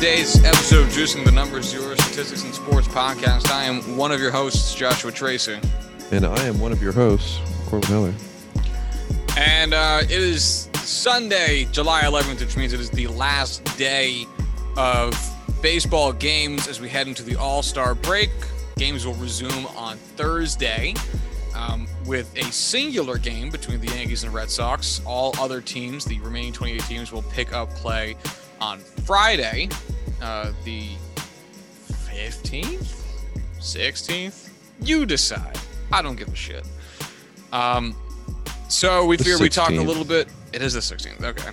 today's episode of Juicing the Numbers, your statistics and sports podcast. I am one of your hosts, Joshua Tracy. And I am one of your hosts, Corbin Miller. And uh, it is Sunday, July 11th, which means it is the last day of baseball games as we head into the All Star break. Games will resume on Thursday um, with a singular game between the Yankees and Red Sox. All other teams, the remaining 28 teams, will pick up play on Friday, uh, the 15th, 16th. You decide. I don't give a shit. Um, so we figured we talk a little bit. It is the 16th. Okay.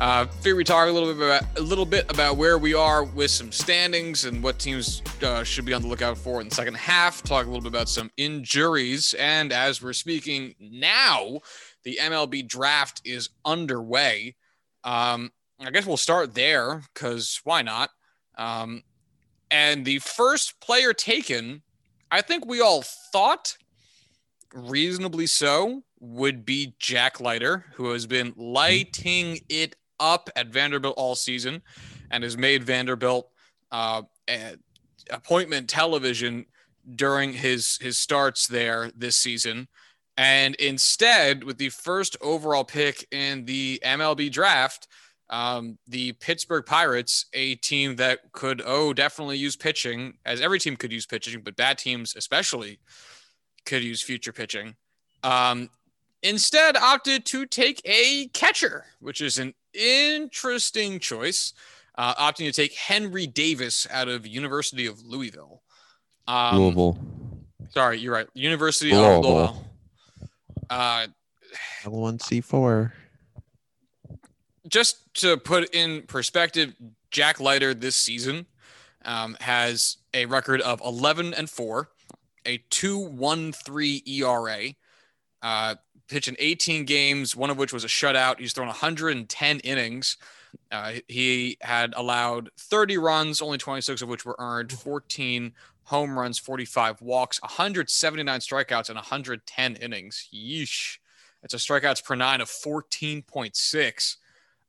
Uh, figure we talk a little bit about a little bit about where we are with some standings and what teams uh, should be on the lookout for in the second half. Talk a little bit about some injuries, and as we're speaking now, the MLB draft is underway. Um, I guess we'll start there because why not? Um, and the first player taken, I think we all thought reasonably so, would be Jack Leiter, who has been lighting it up at Vanderbilt all season and has made Vanderbilt uh, appointment television during his his starts there this season. And instead, with the first overall pick in the MLB draft, um, the Pittsburgh Pirates, a team that could, oh, definitely use pitching, as every team could use pitching, but bad teams especially could use future pitching, um, instead opted to take a catcher, which is an interesting choice, uh, opting to take Henry Davis out of University of Louisville. Um, Louisville. Sorry, you're right. University Louisville. of Louisville. Uh, L1C4 just to put in perspective, Jack Leiter this season um, has a record of 11 and 4, a 2.13 ERA, uh, pitching 18 games, one of which was a shutout. He's thrown 110 innings. Uh, he had allowed 30 runs, only 26 of which were earned, 14 home runs, 45 walks, 179 strikeouts, and 110 innings. Yeesh. It's a strikeouts per nine of 14.6.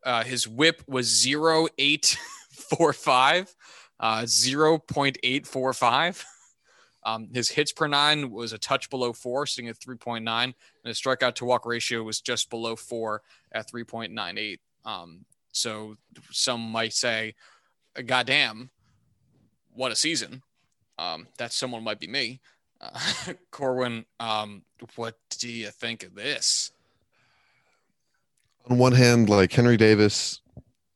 Uh, his whip was 0.845, uh, 0.845. Um, his hits per nine was a touch below four, sitting at 3.9, and his strikeout to walk ratio was just below four at 3.98. Um, so some might say, "God damn, what a season!" Um, that someone might be me. Uh, Corbin, um, what do you think of this? On one hand, like Henry Davis,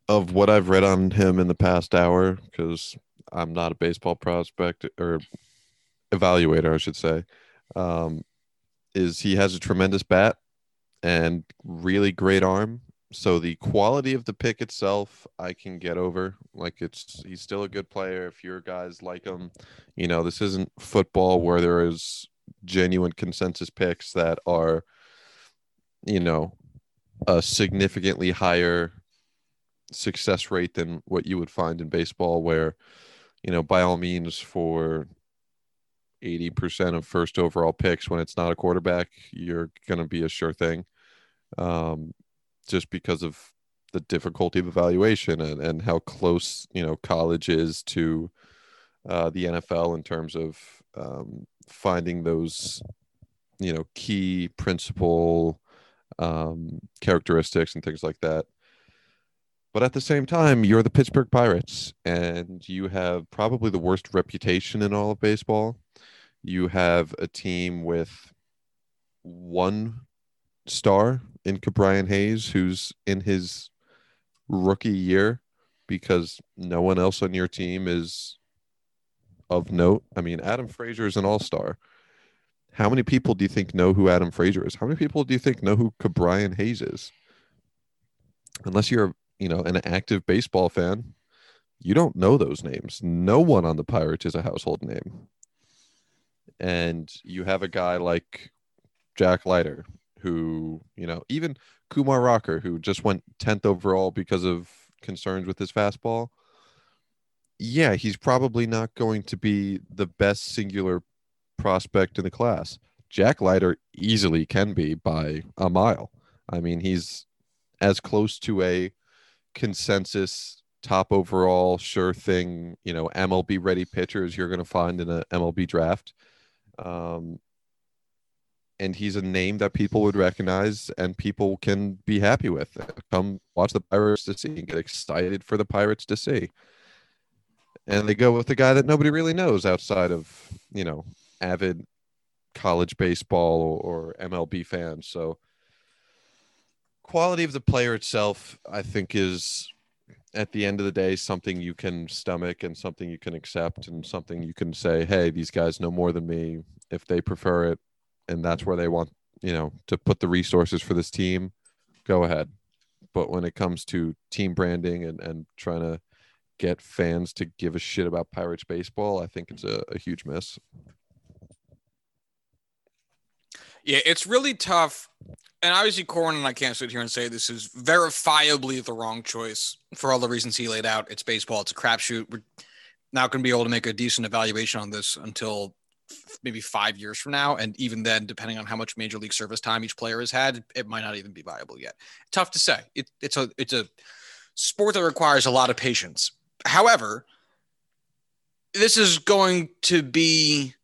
of what I've read on him in the past hour, because I'm not a baseball prospect or evaluator, I should say, um, is he has a tremendous bat and really great arm. So the quality of the pick itself, I can get over. Like it's he's still a good player. If your guys like him, you know this isn't football where there is genuine consensus picks that are, you know, a significantly higher success rate than what you would find in baseball where you know by all means for 80% of first overall picks when it's not a quarterback you're going to be a sure thing um, just because of the difficulty of evaluation and, and how close you know college is to uh, the NFL in terms of um, finding those you know key principle um, characteristics and things like that. But at the same time, you're the Pittsburgh Pirates, and you have probably the worst reputation in all of baseball. You have a team with one star in Ke'Bryan Hayes, who's in his rookie year because no one else on your team is of note. I mean, Adam Frazier is an all star. How many people do you think know who Adam Frazier is? How many people do you think know who Ke'Bryan Hayes is? Unless you're, you know, an active baseball fan, you don't know those names. No one on the Pirates is a household name. And you have a guy like Jack Leiter, who, you know, even Kumar Rocker, who just went 10th overall because of concerns with his fastball. Yeah, he's probably not going to be the best singular prospect in the class. Jack Leiter easily can be by a mile. I mean, he's as close to a consensus top overall, sure thing, you know, MLB ready pitchers you're going to find in a MLB draft. Um, and he's a name that people would recognize and people can be happy with. Come watch the Pirates to see and get excited for the Pirates to see. And they go with the guy that nobody really knows outside of, you know, avid college baseball or, MLB fans. So quality of the player itself, I think, is at the end of the day something you can stomach and something you can accept and something you can say, hey, these guys know more than me. If they prefer it and that's where they want, you know, to put the resources for this team, go ahead. But when it comes to team branding and, and trying to get fans to give a shit about Pirates baseball, I think it's a, a huge miss. Yeah, it's really tough. And obviously, Corbin and I can't sit here and say this is verifiably the wrong choice for all the reasons he laid out. It's baseball, it's a crapshoot. We're not going to be able to make a decent evaluation on this until maybe five years from now. And even then, depending on how much major league service time each player has had, it might not even be viable yet. Tough to say. It, it's a it's a sport that requires a lot of patience. However, this is going to be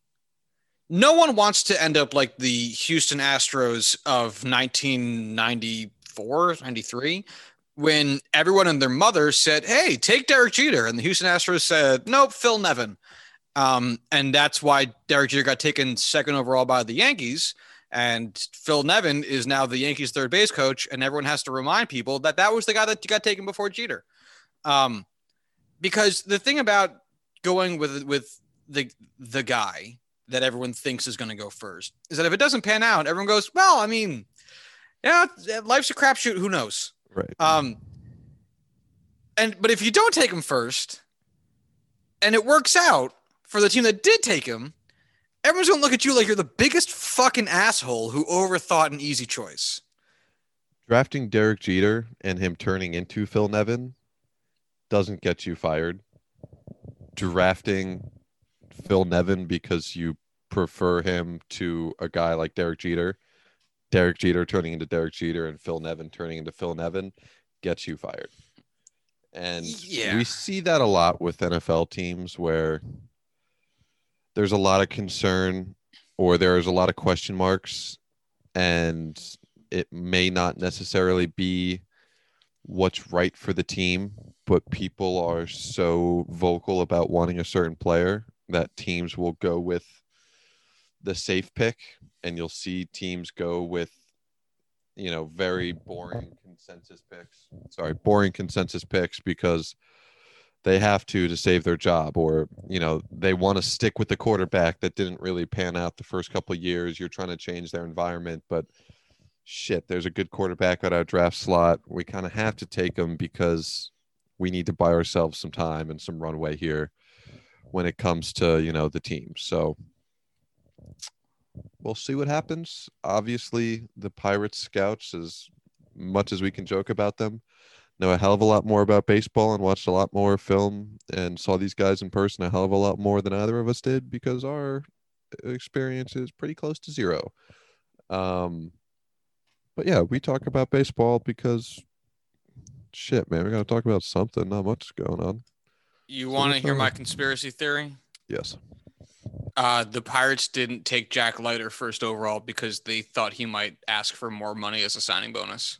no one wants to end up like the Houston Astros of 1994, 93, when everyone and their mother said, Hey, take Derek Jeter. And the Houston Astros said, Nope, Phil Nevin. Um, and that's why Derek Jeter got taken second overall by the Yankees. And Phil Nevin is now the Yankees' third base coach. And everyone has to remind people that that was the guy that got taken before Jeter. Um, because the thing about going with with the the guy that everyone thinks is going to go first is that if it doesn't pan out, everyone goes, well, I mean, yeah, life's a crapshoot. Who knows? Right. Um, and but if you don't take him first, and it works out for the team that did take him, everyone's gonna look at you like you're the biggest fucking asshole who overthought an easy choice. Drafting Derek Jeter and him turning into Phil Nevin doesn't get you fired. Drafting Phil Nevin because you prefer him to a guy like Derek Jeter. Derek Jeter turning into Derek Jeter and Phil Nevin turning into Phil Nevin gets you fired. And yeah. we see that a lot with NFL teams where there's a lot of concern or there's a lot of question marks and it may not necessarily be what's right for the team, but people are so vocal about wanting a certain player that teams will go with the safe pick and you'll see teams go with you know very boring consensus picks. Sorry boring consensus picks because they have to to save their job or you know they want to stick with the quarterback that didn't really pan out the first couple years. You're trying to change their environment but shit there's a good quarterback at our draft slot. We kind of have to take him because we need to buy ourselves some time and some runway here when it comes to you know the team. So we'll see what happens. Obviously, the Pirates scouts, as much as we can joke about them, know a hell of a lot more about baseball and watched a lot more film and saw these guys in person a hell of a lot more than either of us did because our experience is pretty close to zero. Um, but yeah, we talk about baseball because shit, man, we got to talk about something. Not much going on. You want to hear my conspiracy theory? Yes. Uh, the Pirates didn't take Jack Leiter first overall because they thought he might ask for more money as a signing bonus.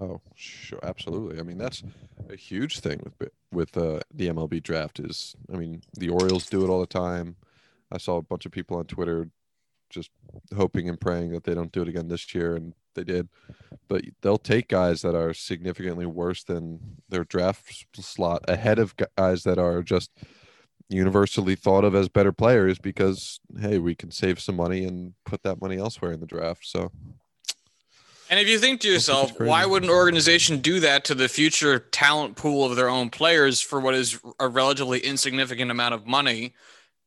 Oh, sure, absolutely. I mean, that's a huge thing with with uh, the MLB draft. Is I mean, the Orioles do it all the time. I saw a bunch of people on Twitter just hoping and praying that they don't do it again this year, and they did. But they'll take guys that are significantly worse than their draft slot ahead of guys that are just universally thought of as better players because hey, we can save some money and put that money elsewhere in the draft. So and if you think to yourself, why would an organization do that to the future talent pool of their own players for what is a relatively insignificant amount of money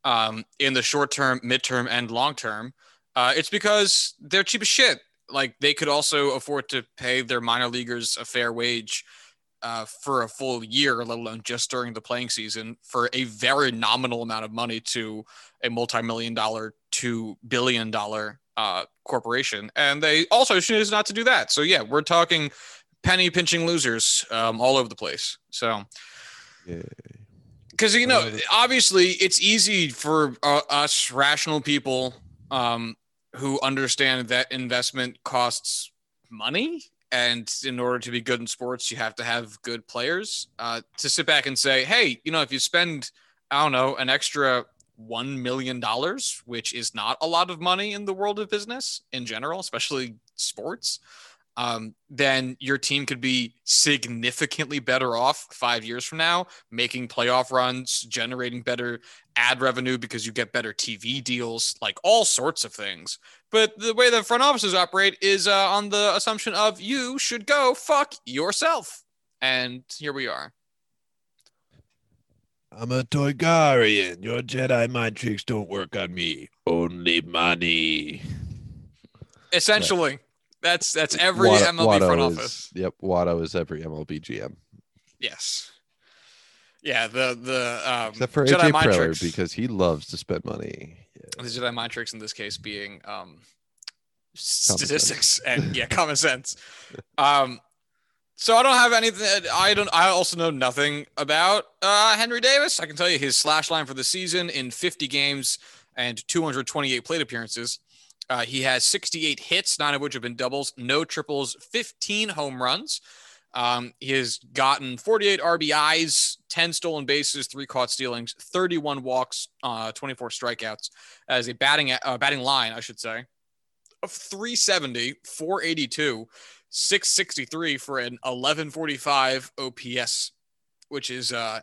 um, in the short term, midterm, and long term? Uh, it's because they're cheap as shit like they could also afford to pay their minor leaguers a fair wage uh, for a full year, let alone just during the playing season, for a very nominal amount of money to a multi-million dollar, two billion dollar uh, corporation, and they also choose not to do that. So yeah, we're talking penny pinching losers um, all over the place. So Yeah. Because you know, obviously, it's easy for uh, us rational people um, who understand that investment costs money, and in order to be good in sports, you have to have good players. Uh, to sit back and say, hey, you know, if you spend, I don't know, an extra one million dollars, which is not a lot of money in the world of business in general, especially sports um, then your team could be significantly better off five years from now, making playoff runs, generating better ad revenue because you get better TV deals, like all sorts of things. But the way the front offices operate is uh, on the assumption of you should go fuck yourself. And here we are. I'm a Toydarian. Your Jedi mind tricks don't work on me. Only money. Essentially. Right. That's that's every Watto, MLB Watto front office. Is, yep, Watto is every MLB GM. Yes. Yeah, the the um, except for Jedi AJ Mind Preller tricks, because he loves to spend money. Yeah. The Jedi mind tricks in this case being um, statistics and yeah, common sense. Um, so I don't have anything. I don't. I also know nothing about uh, Henry Davis. I can tell you his slash line for the season in 50 games and 228 plate appearances uh, he has 68 hits, nine of which have been doubles, no triples, 15 home runs. Um, he has gotten 48 RBIs, 10 stolen bases, three caught stealings, 31 walks, uh, 24 strikeouts as a batting uh, batting line, I should say, of 370, 482, 663 for an 1145 OPS, which is uh,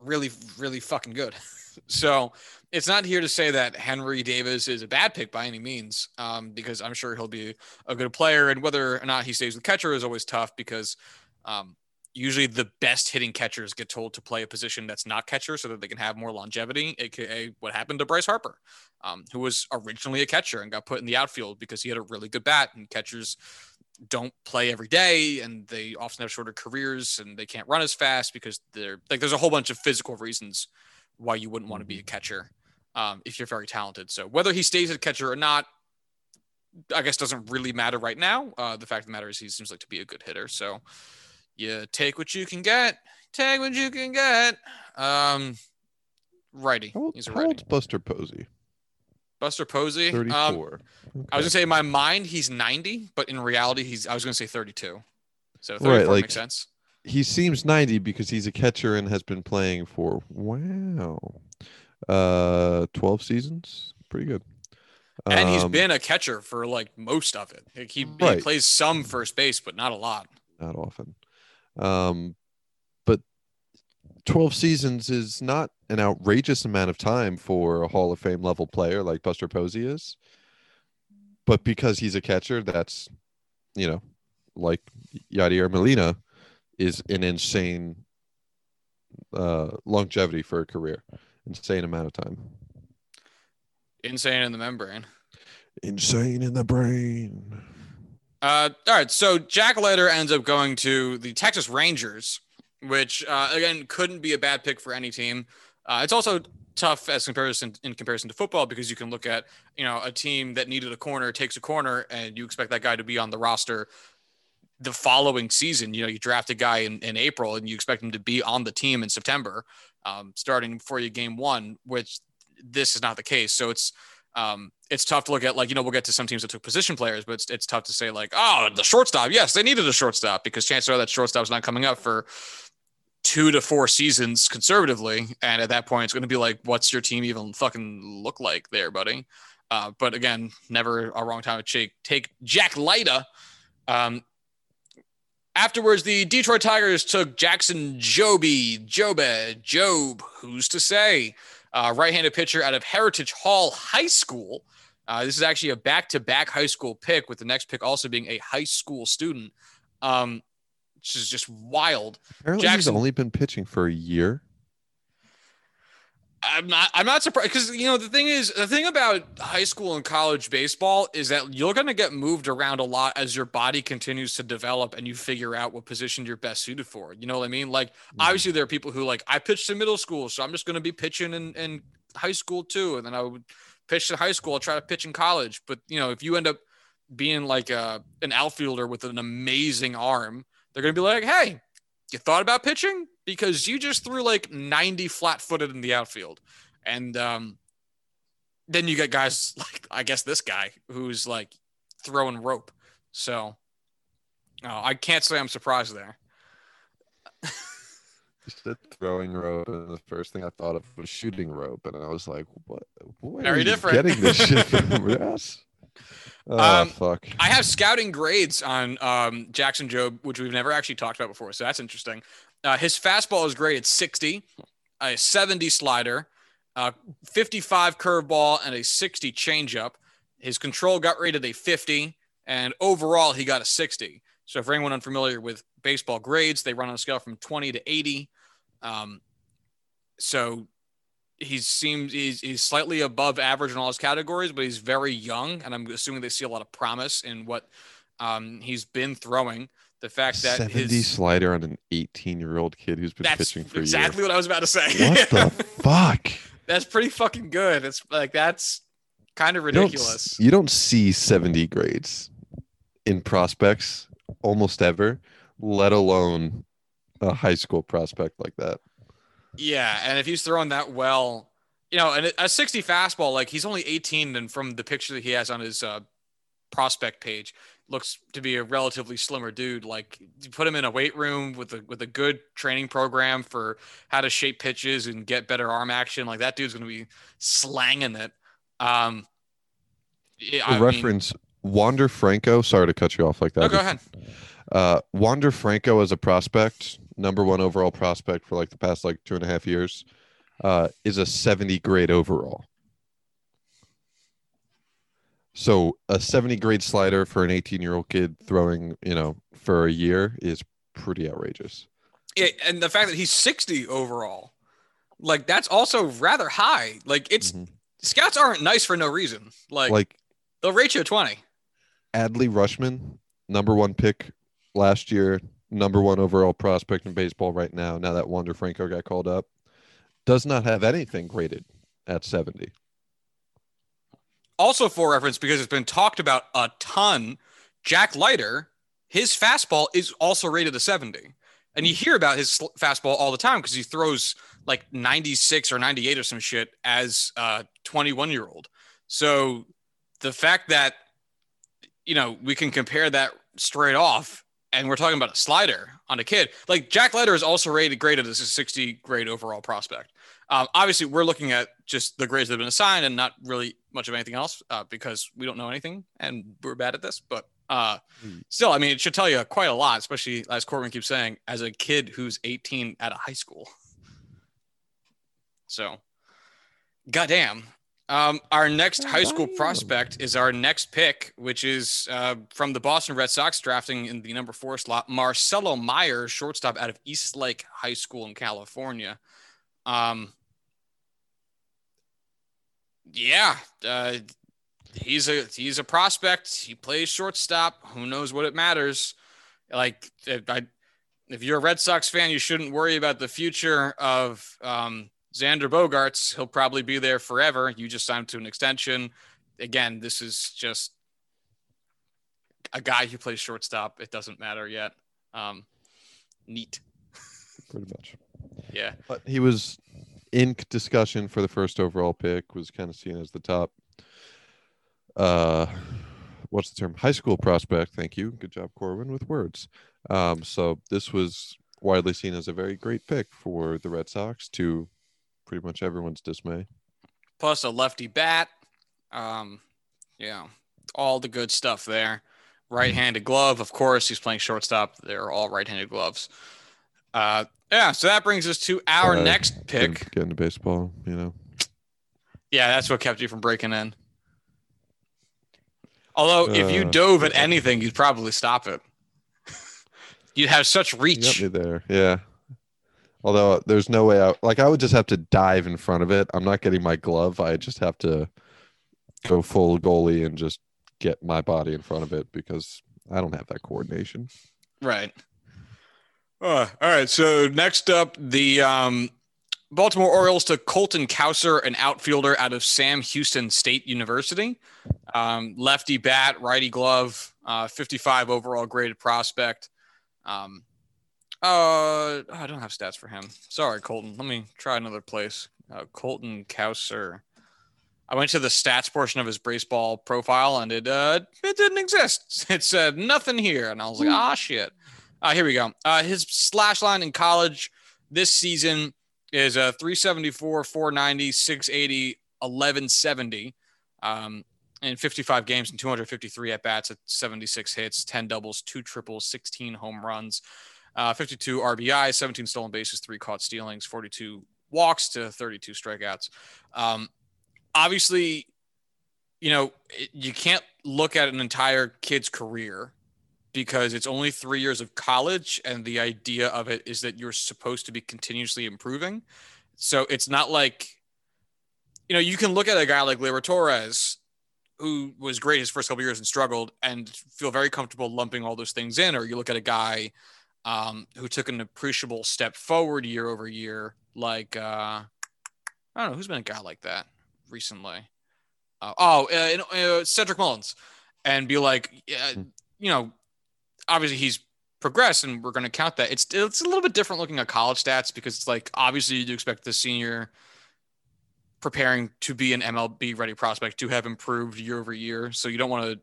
really, really fucking good. so it's not here to say that Henry Davis is a bad pick by any means, um, because I'm sure he'll be a good player. And whether or not he stays with catcher is always tough because um, usually the best hitting catchers get told to play a position that's not catcher so that they can have more longevity, aka what happened to Bryce Harper, um, who was originally a catcher and got put in the outfield because he had a really good bat. And catchers don't play every day and they often have shorter careers and they can't run as fast because they're like there's a whole bunch of physical reasons why you wouldn't want to be a catcher um, if you're very talented. So whether he stays at catcher or not, I guess doesn't really matter right now. Uh, the fact of the matter is he seems like to be a good hitter. So you take what you can get. Take what you can get. Um, righty. How, He's a righty. How old's Buster Posey? Buster Posey. Um, 34. Um, okay. I was gonna say in my mind he's 90, but in reality he's I was gonna say 32. So 34 right, like, makes sense. He seems 90 because he's a catcher and has been playing for wow uh, 12 seasons. Pretty good. And um, he's been a catcher for like most of it. Like he, right. he plays some first base, but not a lot. Not often. Um, but 12 seasons is not an outrageous amount of time for a Hall of Fame level player like Buster Posey is. But because he's a catcher, that's, you know, like Yadier Molina is an insane uh, longevity for a career insane amount of time. Insane in the membrane. Insane in the brain. Uh, all right. So Jack Leiter ends up going to the Texas Rangers, which uh, again couldn't be a bad pick for any team. Uh, it's also tough as comparison in comparison to football because you can look at you know a team that needed a corner takes a corner and you expect that guy to be on the roster the following season. You know, you draft a guy in, in April and you expect him to be on the team in September um, starting for you game one, which this is not the case. So it's um, it's tough to look at like you know we'll get to some teams that took position players, but it's, it's tough to say like oh the shortstop yes they needed a shortstop because chances are that shortstop's not coming up for two to four seasons conservatively, and at that point it's going to be like what's your team even fucking look like there, buddy? Uh, but again, never a wrong time to take take Jack Leiter. Um, Afterwards, the Detroit Tigers took Jackson Joby, Jobe, Job, who's to say, uh, right-handed pitcher out of Heritage Hall High School. Uh, this is actually a back-to-back high school pick, with the next pick also being a high school student, um, which is just wild. Apparently, Jackson, he's only been pitching for a year. I'm not. I'm not surprised because you know the thing is the thing about high school and college baseball is that you're going to get moved around a lot as your body continues to develop and you figure out what position you're best suited for. You know what I mean? Like mm-hmm. obviously there are people who like I pitched in middle school, so I'm just going to be pitching in, in high school too, and then I would pitch in high school. I'll try to pitch in college, but you know if you end up being like a an outfielder with an amazing arm, they're going to be like, hey, you thought about pitching because you just threw like 90 flat-footed in the outfield, and um, then you get guys like I guess this guy who's like throwing rope. So uh, I can't say I'm surprised there. You said throwing rope, and the first thing I thought of was shooting rope, and I was like, "What? Where Very are you different. getting this shit from?" yes. Oh Um, fuck! I have scouting grades on um, Jackson Job, which we've never actually talked about before, so that's interesting. Uh, his fastball is graded 60, a 70 slider, uh, 55 curveball, and a 60 changeup. His control got rated a 50, and overall he got a 60. So for anyone unfamiliar with baseball grades, they run on a scale from 20 to 80. Um, so he seems he's, he's slightly above average in all his categories, but he's very young, and I'm assuming they see a lot of promise in what um, he's been throwing. The fact that Seventy his slider on an eighteen-year-old kid who's been pitching for exactly what I was about to say. What the fuck? that's pretty fucking good. It's like that's kind of You don't ridiculous. You don't see seventy grades in prospects almost ever, let alone a high school prospect like that. Yeah, and if he's throwing that well, you know, and a 60 fastball, like he's only 18, and from the picture that he has on his uh, prospect page, looks to be a relatively slimmer dude. Like you put him in a weight room with a with a good training program for how to shape pitches and get better arm action. Like that dude's going to be slanging it. Um, yeah, I mean- reference, Wander Franco. Sorry to cut you off like that. no, go ahead. Uh, Wander Franco as a prospect, number one overall prospect for like the past like two and a half years, uh, is a 70 grade overall. So a 70 grade slider for an 18 year old kid throwing, you know, for a year is pretty outrageous. Yeah, and the fact that he's 60 overall, like that's also rather high. Like it's Mhm. scouts aren't nice for no reason. Like, Like they'll rate you a 20. Adley Rutschman, number one pick last year, number one overall prospect in baseball right now. Now that Wander Franco got called up, does not have anything graded at 70. Also, for reference, because it's been talked about a ton, Jack Leiter, his fastball is also rated a 70. And you hear about his fastball all the time because he throws like 96 or 98 or some shit as a 21 year old. So the fact that, you know, we can compare that straight off and we're talking about a slider on a kid, like Jack Leiter is also rated graded as a 60 grade overall prospect. Um, obviously, we're looking at just the grades that have been assigned and not really much of anything else uh, because we don't know anything and we're bad at this. But uh, Hmm. still, I mean, it should tell you quite a lot, especially as Corbin keeps saying, as a kid who's 18 at a high school. So, goddamn. Um, our next high school prospect is our next pick, which is uh, from the Boston Red Sox, drafting in the number four slot, Marcelo Meyer, shortstop out of East Lake High School in California. Um, yeah, uh, he's a he's a prospect. He plays shortstop. Who knows what it matters? Like if, I, if you're a Red Sox fan, you shouldn't worry about the future of um, Xander Bogaerts. He'll probably be there forever. You just signed to an extension. Again, this is just a guy who plays shortstop. It doesn't matter yet. Um, neat. Pretty much. Yeah. But he was in discussion for the first overall pick, was kind of seen as the top uh what's the term? High school prospect. Thank you. Good job, Corbin, with words. Um, so this was widely seen as a very great pick for the Red Sox to pretty much everyone's dismay. plus a lefty bat. Um, yeah, all the good stuff there. Right-handed glove, of course. He's playing shortstop. They're all right-handed gloves. Uh, yeah. So that brings us to our Sorry, next pick. getting to baseball, you know. Yeah, that's what kept you from breaking in. Although, if you Uh, dove at anything, you'd probably stop it. you'd have such You reach. got me there. Yeah. Although there's no way I like I would just have to dive in front of it. I'm not getting my glove. I just have to go full goalie and just get my body in front of it because I don't have that coordination. Right. Uh, all right. So next up, the um, Baltimore Orioles took Colton Cowser, an outfielder out of Sam Houston State University. Um, lefty bat, righty glove, uh, 55 overall graded prospect. Um, Uh, oh, I don't have stats for him. Sorry, Colton. Let me try another place. Uh, Colton Cowser. I went to the stats portion of his baseball profile and it uh it didn't exist. It said nothing here, and I was like, ah shit. Uh, here we go. Uh, his slash line in college this season is a 374, 490, 680, 1170. Um, in 55 games and 253 at bats at 76 hits, 10 doubles, two triples, 16 home runs, uh, 52 RBI, 17 stolen bases, three caught stealings, 42 walks to 32 strikeouts. Um, obviously, you know, you can't look at an entire kid's career because it's only three years of college, and the idea of it is that you're supposed to be continuously improving. So it's not like, you know, you can look at a guy like Gleyber Torres, who was great his first couple years and struggled, and feel very comfortable lumping all those things in. Or you look at a guy um, who took an appreciable step forward year over year, like uh, I don't know who's been a guy like that recently. Uh, oh, uh, uh, Cedric Mullins, and be like, hmm. you know, obviously he's progressed, and we're going to count that. It's it's a little bit different looking at college stats because it's like obviously you do expect the senior preparing to be an MLB ready prospect to have improved year over year. So you don't want to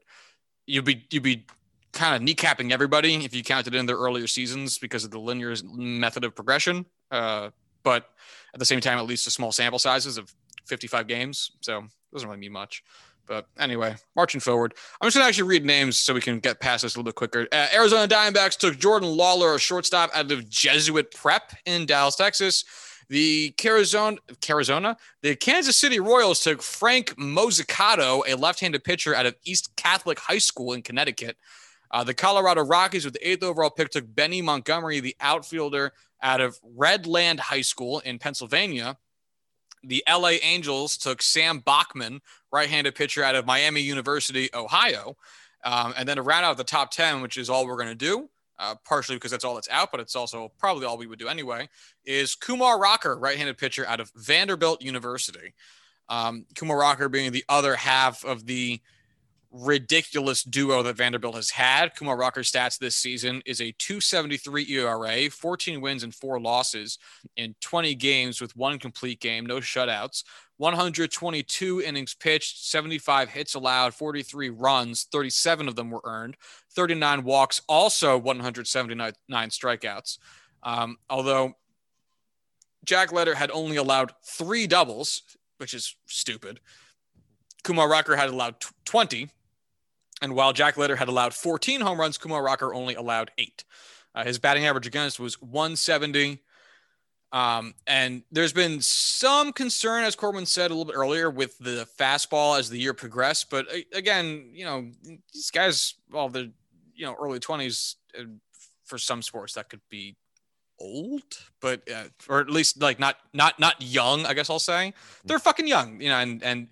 you'd be you'd be kind of kneecapping everybody if you counted in their earlier seasons because of the linear method of progression. Uh, but at the same time, at least the small sample sizes of 55 games. So it doesn't really mean much. But anyway, marching forward, I'm just going to actually read names so we can get past this a little bit quicker. Uh, Arizona Diamondbacks took Jordan Lawlar, a shortstop out of Jesuit Prep in Dallas, Texas. The Arizona, Arizona, the Kansas City Royals took Frank Mozzicato, a left-handed pitcher out of East Catholic High School in Connecticut. Uh, the Colorado Rockies, with the eighth overall pick, took Benny Montgomery, the outfielder out of Redland High School in Pennsylvania the LA Angels took Sam Bachman, right handed pitcher out of Miami University, Ohio. Um, and then to round out the top 10, which is all we're going to do, uh, partially because that's all that's out, but it's also probably all we would do anyway, is Kumar Rocker, right handed pitcher out of Vanderbilt University. Um, Kumar Rocker being the other half of the ridiculous duo that Vanderbilt has had. Kumar Rocker's stats this season is a 273 ERA, 14 wins and four losses in 20 games with one complete game, no shutouts, 122 innings pitched, 75 hits allowed, 43 runs, 37 of them were earned, 39 walks, also 179 strikeouts. Um, although Jack Leiter had only allowed three doubles, which is stupid. Kumar Rocker had allowed 20, and while Jack Leiter had allowed 14 home runs, Kumar Rocker only allowed eight. Uh, his batting average against was 170. Um, and there's been some concern, as Corbin said a little bit earlier, with the fastball as the year progressed. But uh, again, you know, these guys, well, the you know early 20s uh, for some sports that could be old, but uh, or at least like not not not young. I guess I'll say they're fucking young, you know, and and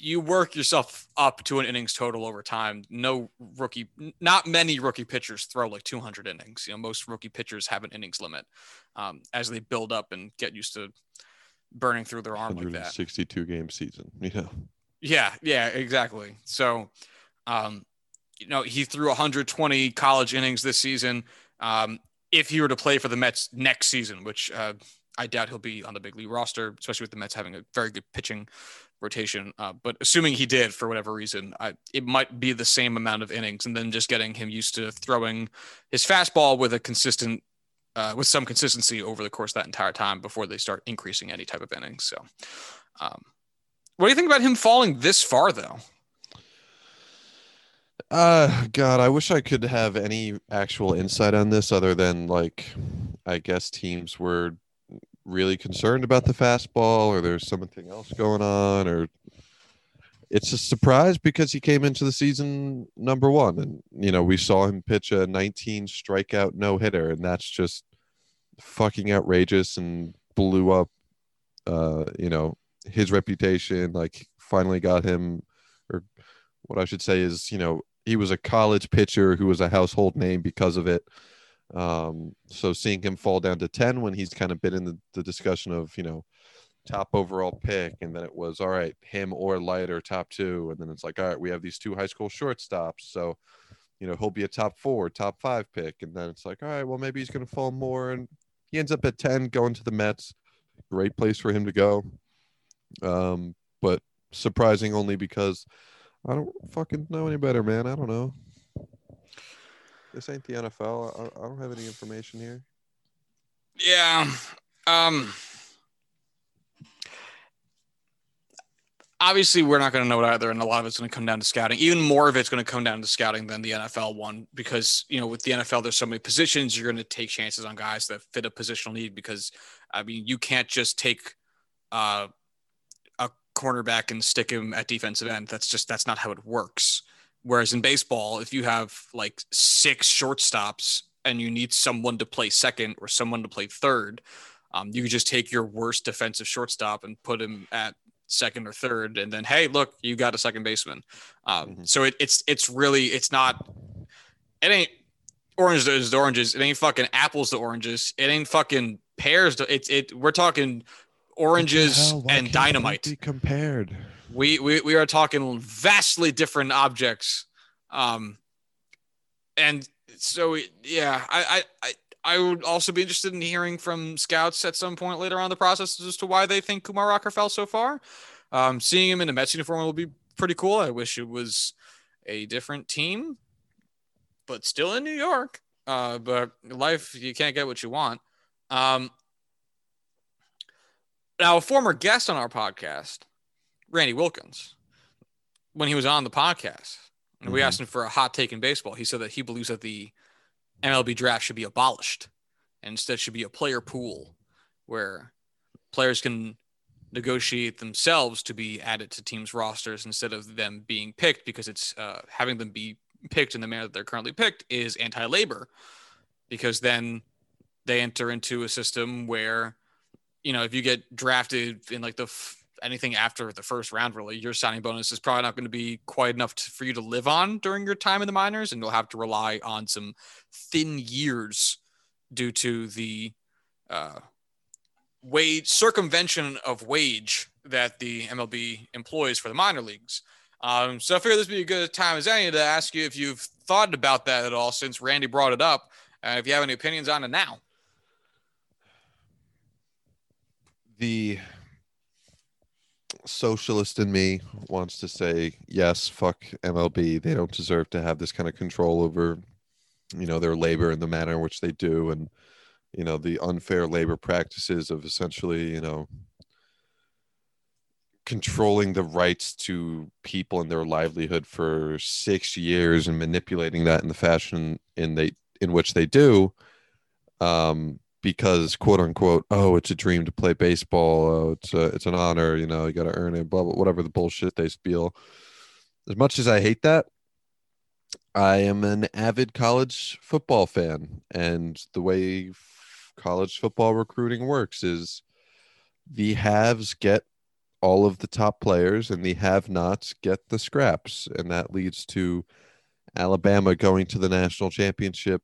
you work yourself up to an innings total over time. No rookie, not many rookie pitchers throw like 200 innings. You know, most rookie pitchers have an innings limit um, as they build up and get used to burning through their arm like that. 62 game season. Yeah. Yeah. Yeah. Exactly. So, um, you know, he threw 120 college innings this season. Um, if he were to play for the Mets next season, which uh, I doubt he'll be on the big league roster, especially with the Mets having a very good pitching rotation. Uh, but assuming he did for whatever reason, I, it might be the same amount of innings, and then just getting him used to throwing his fastball with a consistent, uh, with some consistency over the course that entire time before they start increasing any type of innings. So, um, what do you think about him falling this far, though? Uh, God, I wish I could have any actual insight on this other than like, I guess teams were really concerned about the fastball or there's something else going on or it's a surprise because he came into the season number one and you know we saw him pitch a 19 strikeout no hitter and that's just fucking outrageous and blew up uh you know his reputation like finally got him or what i should say is you know he was a college pitcher who was a household name because of it um, so seeing him fall down to 10 when he's kind of been in the, the discussion of, you know, top overall pick, and then it was all right, him or Leiter, top two, and then it's like, all right, we have these two high school shortstops. So you know, he'll be a top four, top five pick. And then it's like, all right, well, maybe he's going to fall more. And he ends up at 10 going to the Mets. Great place for him to go. Um, but surprising only because I don't fucking know any better, man. I don't know. This ain't the NFL. I, I don't have any information here. Yeah. Um, obviously we're not going to know it either and a lot of it's going to come down to scouting even more of it's going to come down to scouting than the nfl one because you know with the nfl there's so many positions you're going to take chances on guys that fit a positional need because i mean you can't just take uh, a cornerback and stick him at defensive end that's just that's not how it works whereas in baseball if you have like six shortstops and you need someone to play second or someone to play third um, you could just take your worst defensive shortstop and put him at second or third, and then hey, look, you got a second baseman. Um, mm-hmm. So it, it's it's really it's not it ain't oranges to oranges. It ain't fucking apples to oranges. It ain't fucking pears to it's it. We're talking oranges and dynamite. Be compared. We, we we are talking vastly different objects. Um, and so yeah, I I. I would also be interested in hearing from scouts at some point later on in the process as to why they think Kumar Rocker fell so far. Um, seeing him in a Mets uniform will be pretty cool. I wish it was a different team, but still in New York. Uh, but life, you can't get what you want. Um, now, a former guest on our podcast, Randy Wilkins, when he was on the podcast, and mm-hmm. we asked him for a hot take in baseball, he said that he believes that the MLB draft should be abolished and instead should be a player pool where players can negotiate themselves to be added to teams rosters instead of them being picked because it's uh, having them be picked in the manner that they're currently picked is anti-labor because then they enter into a system where you know if you get drafted in like the f- anything after the first round, really, your signing bonus is probably not going to be quite enough to, for you to live on during your time in the minors, and you'll have to rely on some thin years due to the uh, wage circumvention of wage that the MLB employs for the minor leagues. Um, so I figure this would be a good time as any to ask you if you've thought about that at all since Randy brought it up. Uh, if you have any opinions on it now. The socialist in me wants to say yes fuck mlb they don't deserve to have this kind of control over you know their labor and the manner in which they do and you know the unfair labor practices of essentially you know controlling the rights to people and their livelihood for six years and manipulating that in the fashion in they in which they do. Um because quote unquote oh it's a dream to play baseball. Oh, it's a, it's an honor you know you got to earn it blah, blah whatever the bullshit they spiel. As much as i hate that i am an avid college football fan and the way f- college football recruiting works is the haves get all of the top players and the have nots get the scraps and that leads to alabama going to the national championship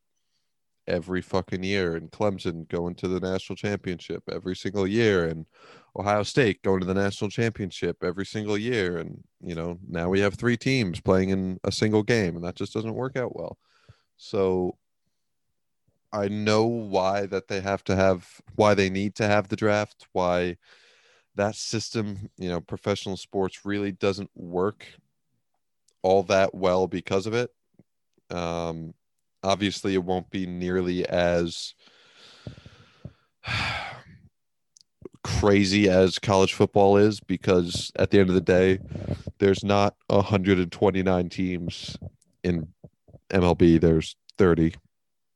every fucking year, and Clemson going to the national championship every single year, and Ohio State going to the national championship every single year. And, you know, now we have three teams playing in a single game, and that just doesn't work out well. So I know why that they have to have, why they need to have the draft, why that system, you know, professional sports really doesn't work all that well because of it. Um, obviously it won't be nearly as crazy as college football is because at the end of the day there's not 129 teams in MLB there's 30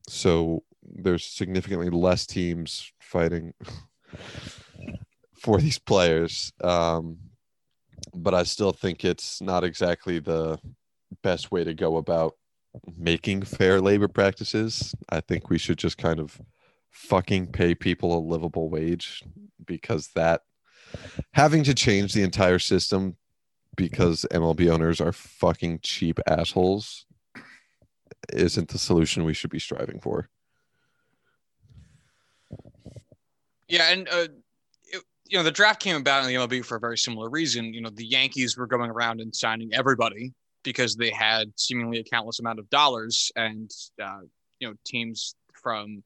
so there's significantly less teams fighting for these players. Um, but I still think it's not exactly the best way to go about making fair labor practices. I think we should just kind of fucking pay people a livable wage because that having to change the entire system because MLB owners are fucking cheap assholes isn't the solution we should be striving for. Yeah, and uh, you know the draft came about in the MLB for a very similar reason. You know, the Yankees were going around and signing everybody because they had seemingly a countless amount of dollars and uh, you know teams from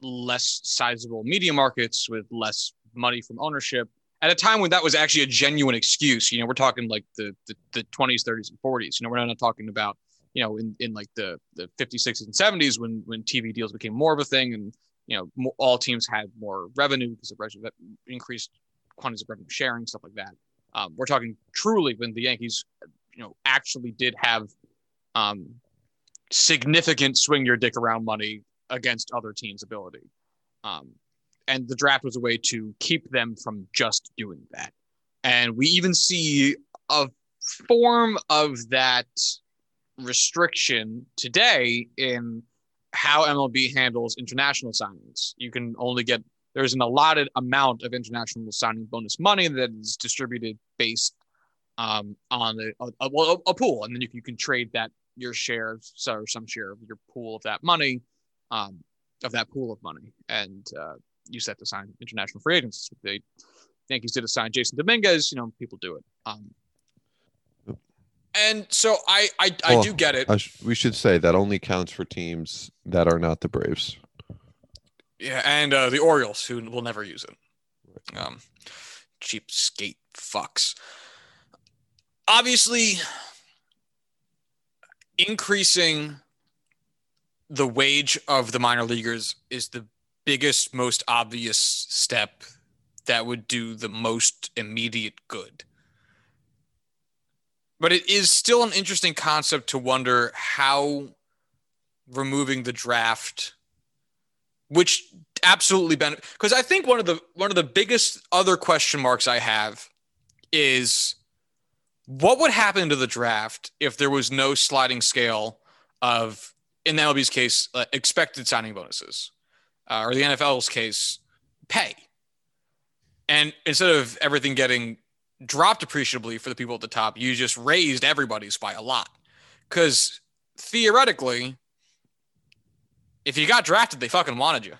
less sizable media markets with less money from ownership at a time when that was actually a genuine excuse. You know, we're talking like the the, the 20s, 30s, and 40s. You know, we're not talking about you know in, in like the the 50s, 60s, and 70s when when TV deals became more of a thing and you know all teams had more revenue because of increased quantities of revenue sharing stuff like that. Um, we're talking truly when the Yankees, you know, actually did have um, significant swing your dick around money against other teams' ability. Um, and the draft was a way to keep them from just doing that. And we even see a form of that restriction today in how MLB handles international signings. You can only get there's an allotted amount of international signing bonus money that is distributed based um, on a, a, a, a, pool, and then you, you can trade that your share or some share of your pool of that money, um, of that pool of money, and uh, use that to sign international free agents. The Yankees did assign Jasson Dominguez. You know, people do it. Um, and so I I, I well, do get it. Sh- we should say that only counts for teams that are not the Braves. Yeah, and uh, the Orioles, who will never use it. Um, cheap skate fucks. Obviously, increasing the wage of the minor leaguers is the biggest, most obvious step that would do the most immediate good. But it is still an interesting concept to wonder how removing the draft, which absolutely benefit, because I think one of the one of the biggest other question marks I have is what would happen to the draft if there was no sliding scale of, in the MLB's case, uh, expected signing bonuses? uh, or the NFL's case, pay. And instead of everything getting dropped appreciably for the people at the top, you just raised everybody's by a lot. Because theoretically, if you got drafted, they fucking wanted you.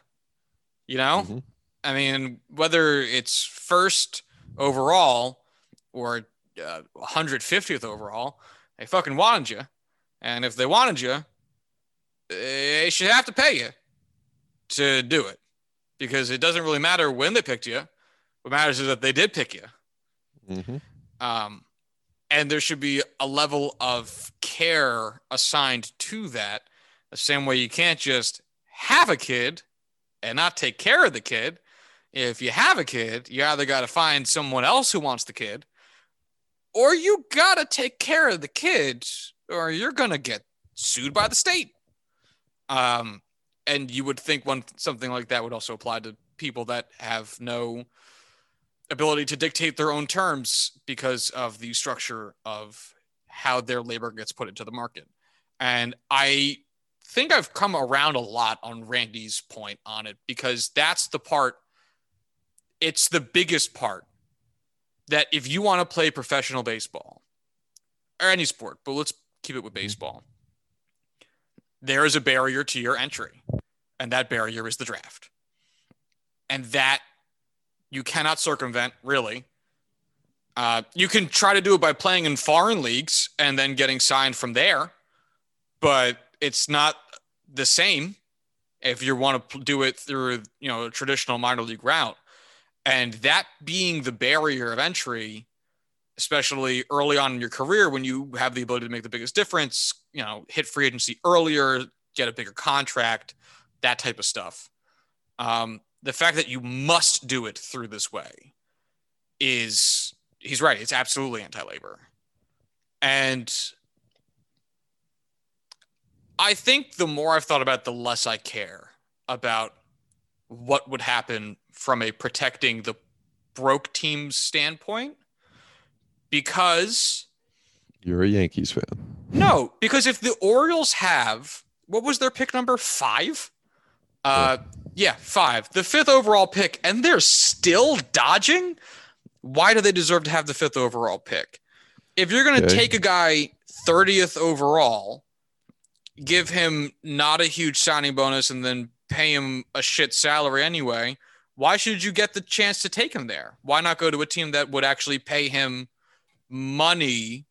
You know? Mm-hmm. I mean, whether it's first overall or uh, 150th overall, they fucking wanted you. And if they wanted you, they should have to pay you to do it because it doesn't really matter when they picked you. What matters is that they did pick you. Mm-hmm. Um, and there should be a level of care assigned to that. The same way you can't just have a kid and not take care of the kid. If you have a kid, you either got to find someone else who wants the kid, or you got to take care of the kid, or you're to get sued by the state. Um, and you would think one something like that would also apply to people that have no ability to dictate their own terms because of the structure of how their labor gets put into the market. And I think I've come around a lot on Randy's point on it because that's the part, it's the biggest part that if you want to play professional baseball or any sport, but let's keep it with mm-hmm. baseball, there is a barrier to your entry, and that barrier is the draft. And that you cannot circumvent, really. Uh, you can try to do it by playing in foreign leagues and then getting signed from there, but it's not the same if you want to do it through you know a traditional minor league route. And that being the barrier of entry, especially early on in your career when you have the ability to make the biggest difference, you know, hit free agency earlier, get a bigger contract, that type of stuff. Um, the fact that you must do it through this way is he's right. It's absolutely anti-labor. And I think the more I've thought about the less I care about what would happen from a protecting the broke team's standpoint because you're a Yankees fan. No, because if the Orioles have what was their pick number? Five? Uh, yeah, five. The fifth overall pick, and they're still dodging. Why do they deserve to have the fifth overall pick? If you're going to okay. take a guy 30th overall, give him not a huge signing bonus, and then pay him a shit salary anyway, why should you get the chance to take him there? Why not go to a team that would actually pay him money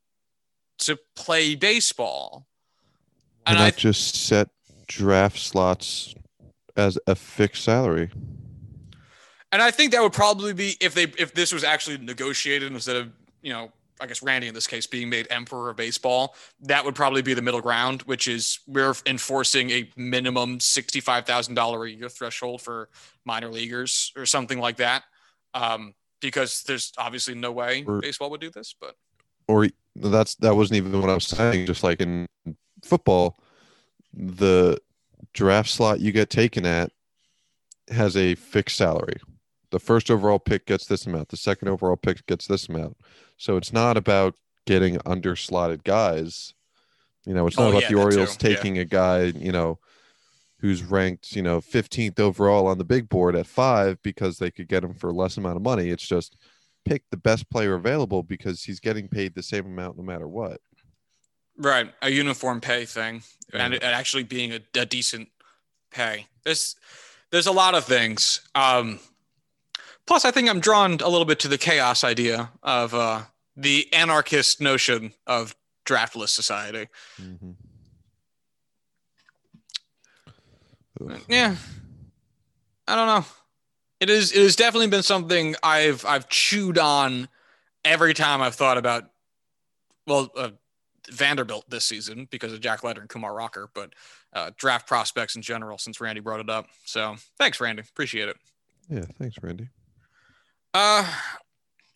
to play baseball. And not I th- just set draft slots as a fixed salary? And I think that would probably be if they if this was actually negotiated instead of you know I guess Randy in this case being made emperor of baseball, that would probably be the middle ground, which is we're enforcing a minimum sixty-five thousand dollar a year threshold for minor leaguers or something like that, um, because there's obviously no way or, baseball would do this. But or that's that wasn't even what I was saying. Just like in football, the draft slot you get taken at has a fixed salary. The first overall pick gets this amount. The second overall pick gets this amount. So it's not about getting underslotted guys. You know, it's not oh, about yeah, the Orioles taking yeah. a guy, you know, who's ranked, you know, 15th overall on the big board at five because they could get him for less amount of money. It's just pick the best player available because he's getting paid the same amount no matter what. Right, a uniform pay thing, yeah. and it actually being a, a, decent pay. There's there's a lot of things. Um, plus, I think I'm drawn a little bit to the chaos idea of uh, the anarchist notion of draftless society. Mm-hmm. Yeah, I don't know. It is it has definitely been something I've I've chewed on every time I've thought about. Well, uh, Vanderbilt this season because of Jack Leiter and Kumar Rocker, but uh, draft prospects in general since Randy brought it up. So thanks, Randy. Appreciate it. Yeah, thanks, Randy. Uh,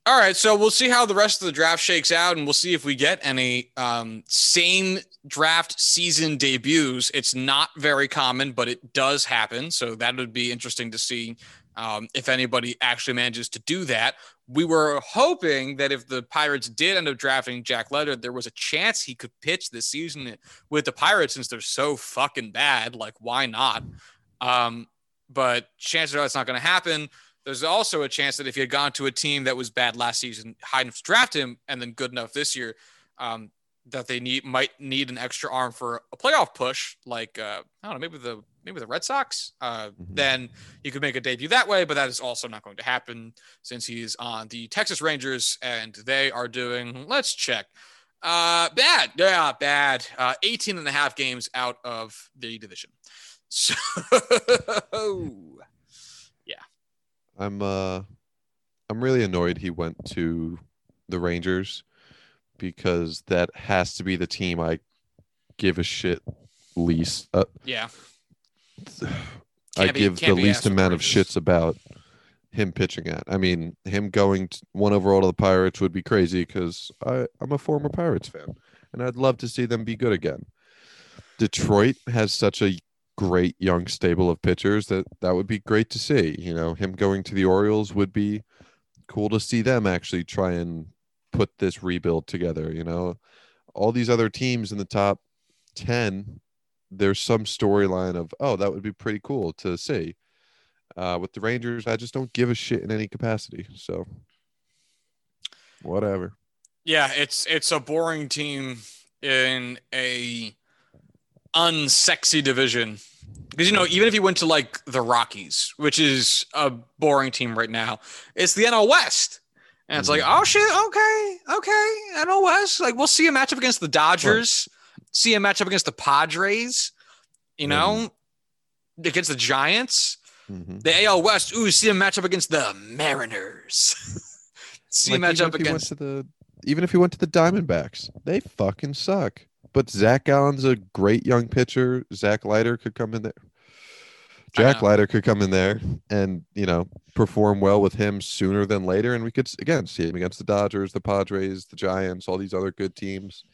all right, so we'll see how the rest of the draft shakes out, and we'll see if we get any um, same draft season debuts. It's not very common, but it does happen, so that would be interesting to see um, if anybody actually manages to do that. We were hoping that if the Pirates did end up drafting Jack Leiter, there was a chance he could pitch this season with the Pirates since they're so fucking bad. Like, why not? Um, but chances are it's not going to happen. There's also a chance that if he had gone to a team that was bad last season, high enough to draft him, and then good enough this year, um, that they need might need an extra arm for a playoff push, like uh, I don't know, maybe the maybe the Red Sox, uh, mm-hmm. then you could make a debut that way. But that is also not going to happen since he's on the Texas Rangers and they are doing, let's check. Uh, bad. Yeah, bad. Uh, 18 and a half games out of the division. So. I'm, uh, I'm really annoyed he went to the Rangers because that has to be the team I give a shit least. Uh, yeah. I be, give the least amount of shits about him pitching at. I mean, him going one overall to the Pirates would be crazy because I'm a former Pirates fan and I'd love to see them be good again. Detroit has such a great young stable of pitchers that that would be great to see. You know, him going to the Orioles would be cool to see them actually try and put this rebuild together. You know, all these other teams in the top 10 there's some storyline of oh that would be pretty cool to see uh, with the rangers i just don't give a shit in any capacity so whatever yeah it's it's a boring team in a unsexy division because you know even if you went to like the rockies which is a boring team right now it's the nl west and it's like, mm-hmm. oh shit, okay, okay, NL West. Like we'll see a matchup against the Dodgers see a matchup against the Padres, you know, mm-hmm. against the Giants. Mm-hmm. The AL West, ooh, see a matchup against the Mariners. see like a matchup against the even if he went to the Diamondbacks, they fucking suck. But Zac Gallen's a great young pitcher. Zach Leiter could come in there. Jack Leiter could come in there and you know perform well with him sooner than later, and we could again see him against the Dodgers, the Padres, the Giants, all these other good teams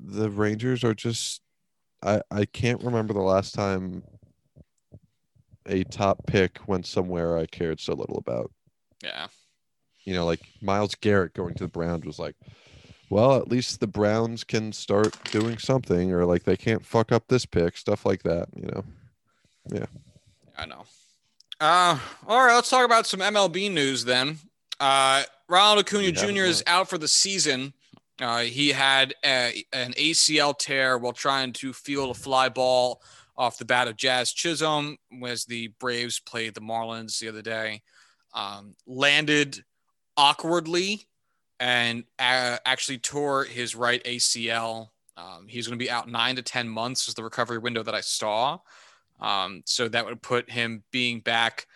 the Rangers are just I I can't remember the last time a top pick went somewhere I cared so little about. Yeah. You know, like Myles Garrett going to the Browns was like, well, at least the Browns can start doing something, or like they can't fuck up this pick, stuff like that, you know. Yeah. I know. Uh all right, let's talk about some MLB news then. Uh Ronald Acuna Jr. is out for the season uh, he had a, an ACL tear while trying to field a fly ball off the bat of Jazz Chisholm as the Braves played the Marlins the other day. Um, landed awkwardly and uh, actually tore his right ACL. Um, he's going to be out nine to 10 months, is the recovery window that I saw. Um, so that would put him being back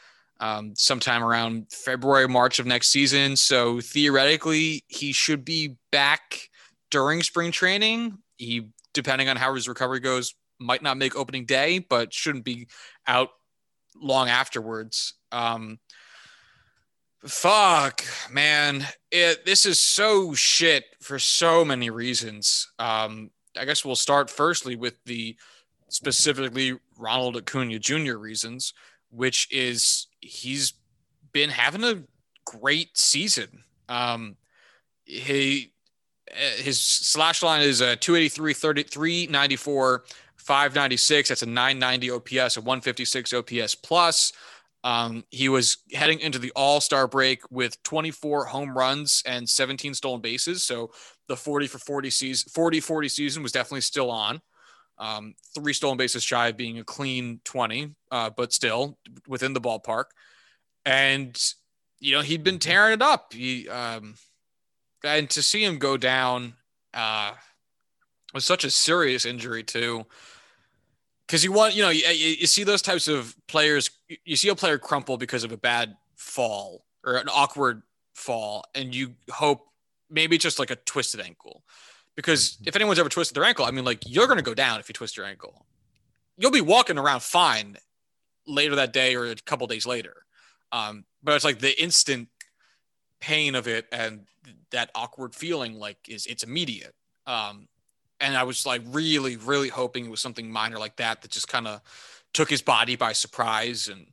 um, sometime around February, March of next season. So theoretically, he should be back during spring training. He, depending on how his recovery goes, might not make opening day, but shouldn't be out long afterwards. Um, fuck, man, it this is so shit for so many reasons. Um, I guess we'll start firstly with the specifically Ronald Acuna Jr. reasons, which is he's been having a great season. Um, he his slash line is a 283, 33, 94, 596. That's a 990 OPS, a 156 OPS plus. Um, he was heading into the All Star break with 24 home runs and 17 stolen bases. So the 40 for 40 season, 40 40 season was definitely still on. Um, three stolen bases shy of being a clean 20, uh, but still within the ballpark. And, you know, he'd been tearing it up. He, um, and to see him go down uh, was such a serious injury, too because you want you know you, you, see those types of players you see a player crumple because of a bad fall or an awkward fall and you hope maybe just like a twisted ankle. Because mm-hmm. if anyone's ever twisted their ankle i mean like you're going to go down if you twist your ankle. You'll be walking around fine later that day or a couple days later. Um, but it's like the instant pain of it and that awkward feeling like is it's immediate. Um, and I was like really, really hoping it was something minor like that that just kind of took his body by surprise and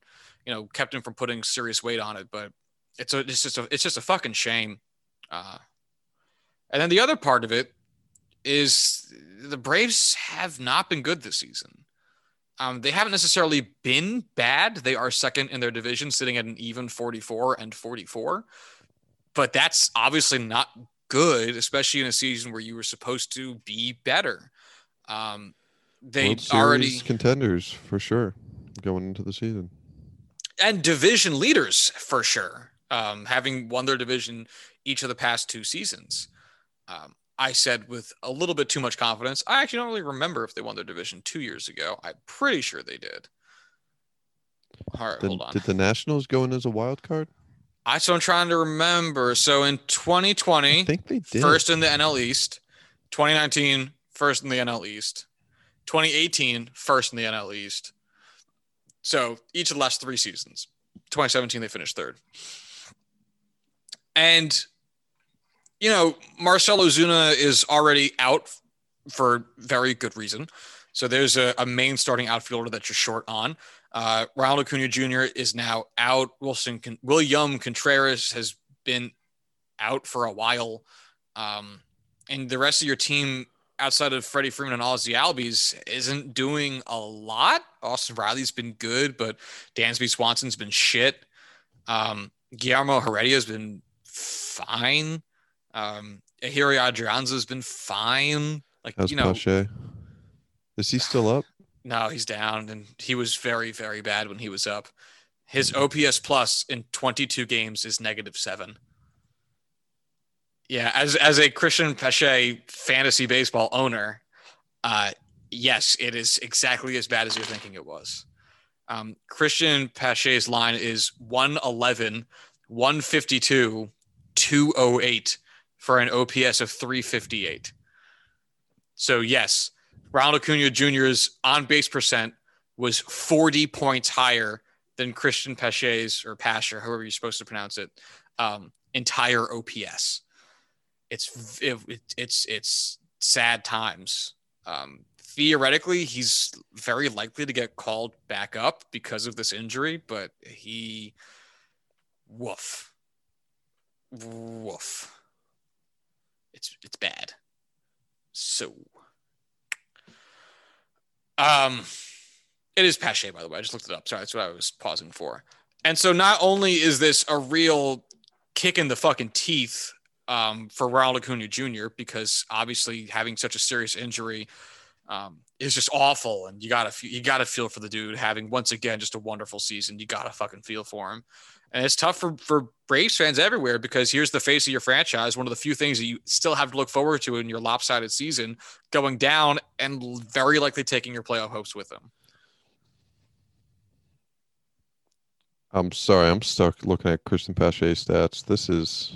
you know kept him from putting serious weight on it. But it's a, it's just a, it's just a fucking shame. Uh, and then the other part of it is the Braves have not been good this season. Um, they haven't necessarily been bad. They are second in their division, sitting at an even 44 and 44. But that's obviously not good, especially in a season where you were supposed to be better. Um, they already contenders for sure going into the season, and division leaders for sure. Um, having won their division each of the past two seasons. Um, I said with a little bit too much confidence. I actually don't really remember if they won their division two years ago. I'm pretty sure they did. All right, hold on. Did the Nationals go in as a wild card? I so I'm trying to remember. So in 2020, I think they did. first in the NL East. 2019, first in the NL East. 2018, first in the NL East. So each of the last three seasons. 2017, they finished third. And you know, Marcell Ozuna is already out for very good reason. So there's a, a main starting outfielder that you're short on. Uh, Ronald Acuna Jr. is now out. Wilson William Contreras has been out for a while, um, and the rest of your team outside of Freddie Freeman and Ozzie Albies isn't doing a lot. Austin Riley's been good, but Dansby Swanson's been shit. Um, Guillermo Heredia's been fine. Um, Ehire Adrianza's been fine. Like How's you know, Pache? is he still up? No, he's down, and he was very, very bad when he was up. His OPS plus in 22 games is negative seven. Yeah, as as a Cristian Pache fantasy baseball owner, uh, yes, it is exactly as bad as you're thinking it was. Um, Cristian Pache's line is 111, 152, 208 for an OPS of 358. So, yes, Ronald Acuna Jr.'s on base percent was 40 points higher than Cristian Pache's or Pache, or however you're supposed to pronounce it, um, entire OPS. It's it, it's it's sad times. Um, theoretically, he's very likely to get called back up because of this injury, but he, woof, woof. It's it's bad. So um, it is Pache, by the way. I just looked it up. Sorry, that's what I was pausing for. And so not only is this a real kick in the fucking teeth um, for Ronald Acuna Jr. because obviously having such a serious injury um, is just awful, and you gotta you gotta feel for the dude having once again just a wonderful season. You gotta fucking feel for him. And it's tough for, for Braves fans everywhere because here's the face of your franchise, one of the few things that you still have to look forward to in your lopsided season, going down and very likely taking your playoff hopes with them. I'm sorry, I'm stuck looking at Cristian Pache stats. This is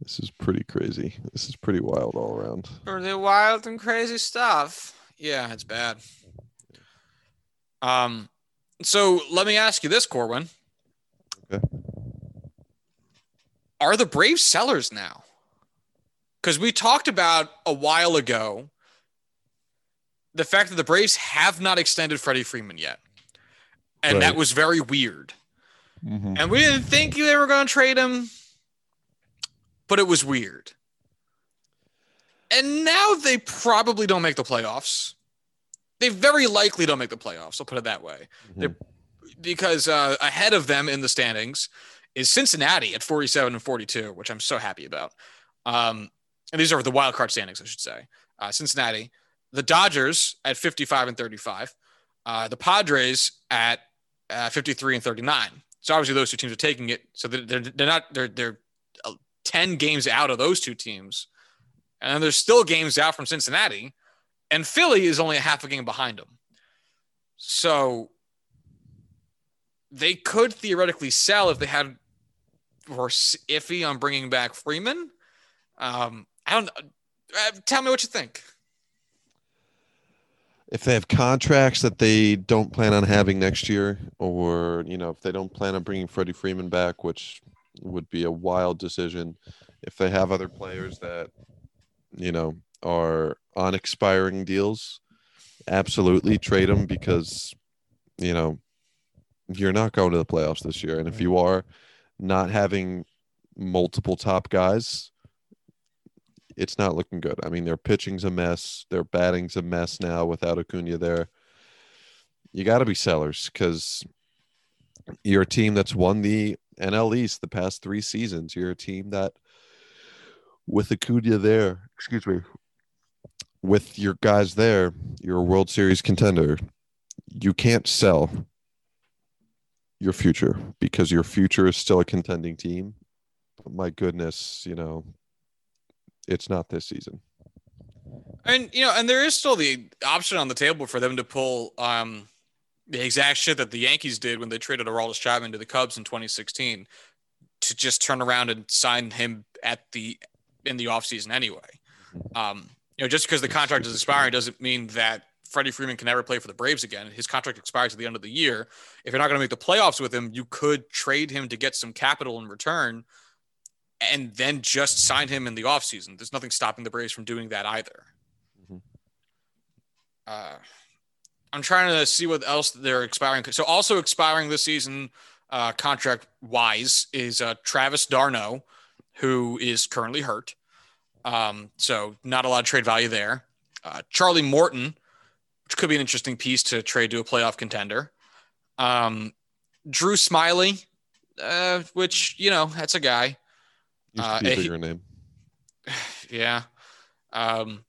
this is pretty crazy. This is pretty wild all around. Pretty wild and crazy stuff. Yeah, it's bad. Um, so let me ask you this, Corbin. Okay. Are the Braves sellers now? Because we talked about a while ago the fact that the Braves have not extended Freddie Freeman yet. And right. that was very weird. Mm-hmm. And we didn't think they were going to trade him, but it was weird. And now they probably don't make the playoffs. They very likely don't make the playoffs. I'll put it that way. Mm-hmm. Because uh, ahead of them in the standings is Cincinnati at 47 and 42, which I'm so happy about. Um, and these are the wild card standings, I should say. Uh, Cincinnati, the Dodgers at 55 and 35, uh, the Padres at uh, 53 and 39. So obviously those two teams are taking it. So they're, they're not they're they're uh, 10 games out of those two teams, and there's still games out from Cincinnati, and Philly is only a half a game behind them. So they could theoretically sell if they had were iffy on bringing back Freeman. Um, I don't. Uh, tell me what you think if they have contracts that they don't plan on having next year, or you know, if they don't plan on bringing Freddie Freeman back, which would be a wild decision, if they have other players that you know are on expiring deals, absolutely trade them because you know you're not going to the playoffs this year, and if you are, not having multiple top guys it's not looking good. I mean, their pitching's a mess. Their batting's a mess now without Acuna there. You got to be sellers because you're a team that's won the NL East the past three seasons. You're a team that, with Acuna there, excuse me, with your guys there, you're a World Series contender. You can't sell your future because your future is still a contending team. But my goodness, you know, it's not this season. And you know, and there is still the option on the table for them to pull um, the exact shit that the Yankees did when they traded Aroldis Chapman to the Cubs in 2016 to just turn around and sign him at the in the offseason anyway. Um, you know, just because the contract is expiring doesn't mean that Freddie Freeman can never play for the Braves again. His contract expires at the end of the year. If you're not going to make the playoffs with him, you could trade him to get some capital in return and then just sign him in the offseason. There's nothing stopping the Braves from doing that either. Mm-hmm. Uh, I'm trying to see what else they're expiring. So also expiring this season, uh, contract wise, is uh, Travis d'Arnaud, who is currently hurt. Um, so not a lot of trade value there. Uh, Charlie Morton, which could be an interesting piece to trade to a playoff contender. Um, Drew Smyly, uh, which you know that's a guy. Be a bigger uh, name. Yeah. Um,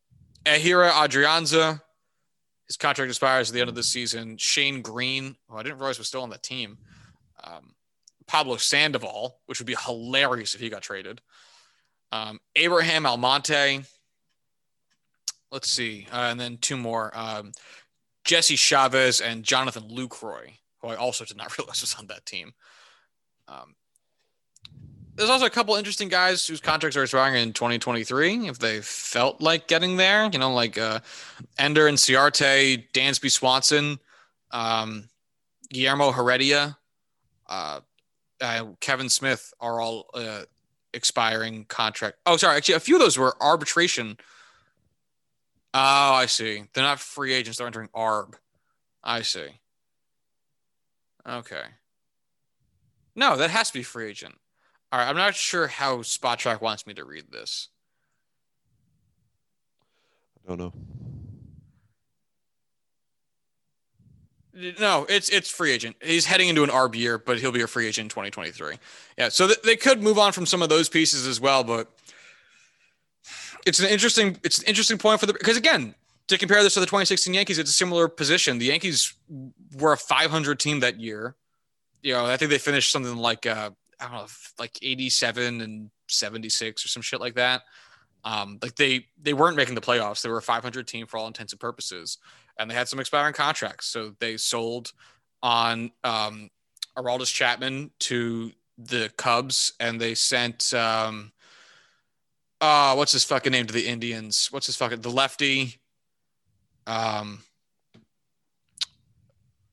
Ehire Adrianza, his contract expires at the end of the season. Shane Greene, oh, I didn't realize was still on the team. Um, Pablo Sandoval, which would be hilarious if he got traded. Um, Abraham Almonte. Let's see. Uh, and then two more. Um, Jesse Chavez and Jonathan Lucroy, who I also did not realize was on that team. Um, there's also a couple interesting guys whose contracts are expiring in 2023 if they felt like getting there. You know, like uh, Ender Inciarte, Dansby Swanson, um, Guillermo Heredia, uh, uh, Kevin Smith are all uh, expiring contract. Oh, sorry. Actually, a few of those were arbitration. Oh, I see. They're not free agents. They're entering ARB. I see. Okay. No, that has to be free agent. All right, I'm not sure how Spotrac wants me to read this. I don't know. No, it's it's free agent. He's heading into an ARB year, but he'll be a free agent in 2023. Yeah, so th- they could move on from some of those pieces as well, but it's an interesting it's an interesting point for the because again to compare this to the 2016 Yankees, it's a similar position. The Yankees were a 500 team that year you know, I think they finished something like uh, I don't know, like 87 and 76 or some shit like that. Um, like they they weren't making the playoffs. They were a 500 team for all intents and purposes, and they had some expiring contracts. So they sold on um, Aroldis Chapman to the Cubs, and they sent um, uh, what's his fucking name to the Indians? What's his fucking the lefty? Um,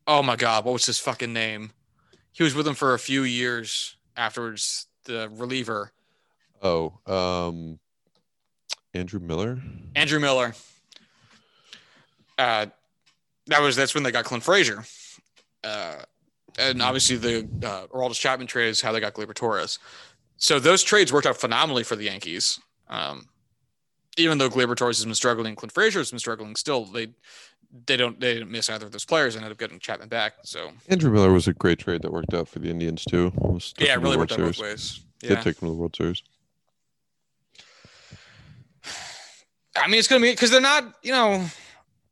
oh my god, what was his fucking name? He was with them for a few years afterwards. The reliever. Oh, um, Andrew Miller. Andrew Miller. Uh, that was that's when they got Clint Frazier. Uh, and obviously the uh, Aroldis Chapman trade is how they got Gleyber Torres. So those trades worked out phenomenally for the Yankees. Um, even though Gleyber Torres has been struggling, Clint Frazier has been struggling. Still, they they don't they didn't miss either of those players and ended up getting Chapman back. So Andrew Miller was a great trade that worked out for the Indians too. Yeah, it really worked out both ways. Yeah. Did take them to the World Series. I mean, it's going to be because they're not. You know,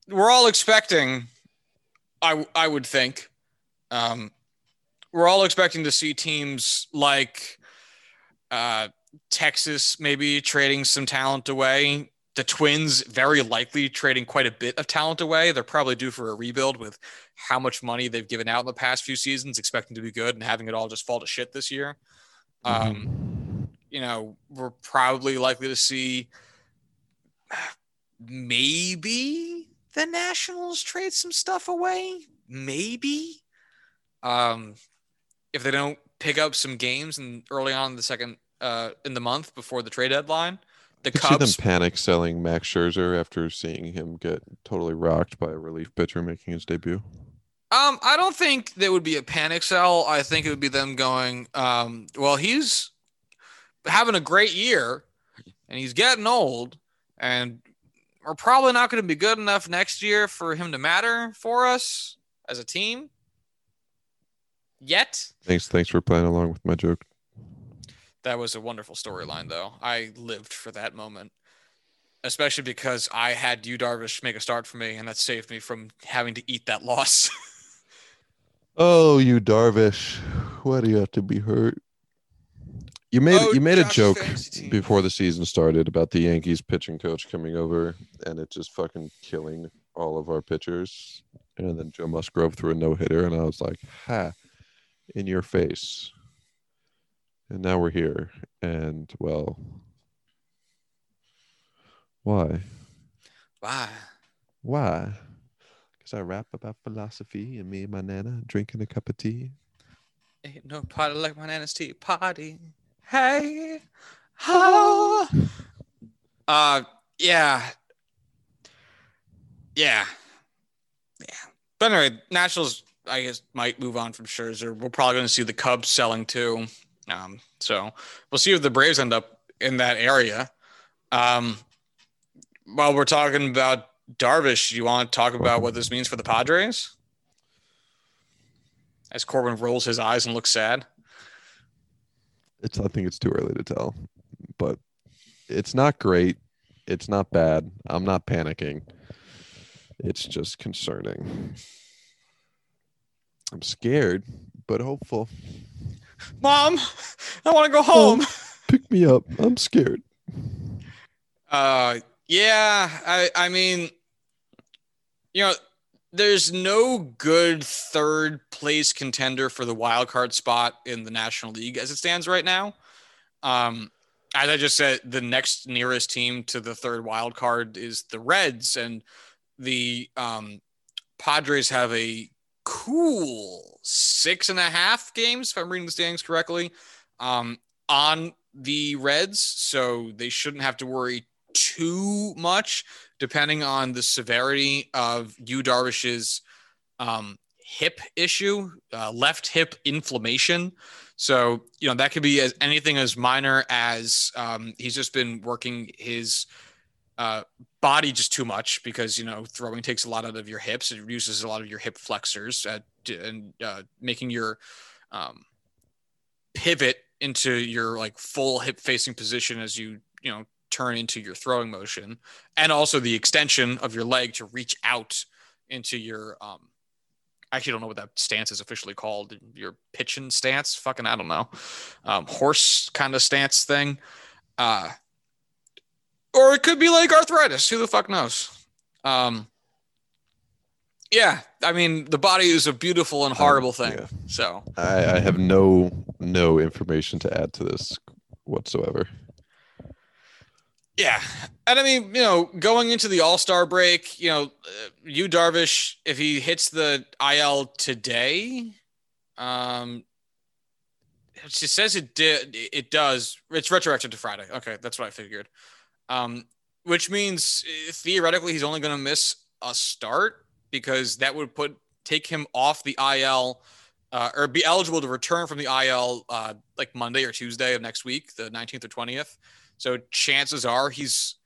we're all expecting. I I would think, um, we're all expecting to see teams like, uh, Texas maybe trading some talent away. The Twins very likely trading quite a bit of talent away. They're probably due for a rebuild with how much money they've given out in the past few seasons, expecting to be good and having it all just fall to shit this year. Mm-hmm. Um, you know, we're probably likely to see maybe the Nationals trade some stuff away. Maybe. Um, if they don't pick up some games and early on in the second uh, in the month before the trade deadline. The Cubs see them panic selling Max Scherzer after seeing him get totally rocked by a relief pitcher making his debut. Um, I don't think there would be a panic sell. I think it would be them going, um, well, he's having a great year and he's getting old and we're probably not going to be good enough next year for him to matter for us as a team yet. Thanks, thanks for playing along with my joke. That was a wonderful storyline, though. I lived for that moment, especially because I had Yu Darvish make a start for me, and that saved me from having to eat that loss. oh, Yu Darvish, why do you have to be hurt? You made oh, you made Josh a joke before the season started about the Yankees pitching coach coming over and it just fucking killing all of our pitchers. And then Joe Musgrove threw a no hitter, and I was like, "Ha, in your face." And now we're here. And well, why? Why? Why? Because I rap about philosophy and me and my nana drinking a cup of tea. Ain't no party like my nana's tea party. Hey, ho. Uh, yeah, yeah, yeah. But anyway, Nationals, I guess, might move on from Scherzer. We're probably going to see the Cubs selling too. Um, so we'll see if the Braves end up in that area. Um, while we're talking about Darvish, you want to talk about what this means for the Padres? As Corbin rolls his eyes and looks sad. It's I think it's too early to tell, but it's not great. It's not bad. I'm not panicking. It's just concerning. I'm scared, but hopeful. Mom, I want to go home. Mom, pick me up. I'm scared. Uh, yeah. I, I mean, you know, there's no good third place contender for the wild card spot in the National League as it stands right now. Um, as I just said, the next nearest team to the third wild card is the Reds, and the um, Padres have a cool six and a half games, if I'm reading the standings correctly, um, on the Reds. So they shouldn't have to worry too much, depending on the severity of Yu Darvish's um, hip issue, uh, left hip inflammation. So, you know, that could be as anything as minor as um, he's just been working his uh, body just too much because you know throwing takes a lot out of your hips. It uses a lot of your hip flexors at, and uh, making your um, pivot into your like full hip facing position as you you know turn into your throwing motion, and also the extension of your leg to reach out into your um, I actually don't know what that stance is officially called. Your pitching stance, fucking, I don't know, um, horse kind of stance thing. Uh, or it could be like arthritis. Who the fuck knows? Um, yeah, I mean, the body is a beautiful and um, horrible thing. Yeah. So I, I have no no information to add to this whatsoever. Yeah, and I mean, you know, going into the All Star break, you know, uh, Yu Darvish, if he hits the IL today, um, it says it did. It does. It's retroactive to Friday. Okay, that's what I figured. Um, which means uh, theoretically he's only going to miss a start because that would put take him off the IL uh, or be eligible to return from the IL uh, like Monday or Tuesday of next week, the 19th or 20th. So chances are he's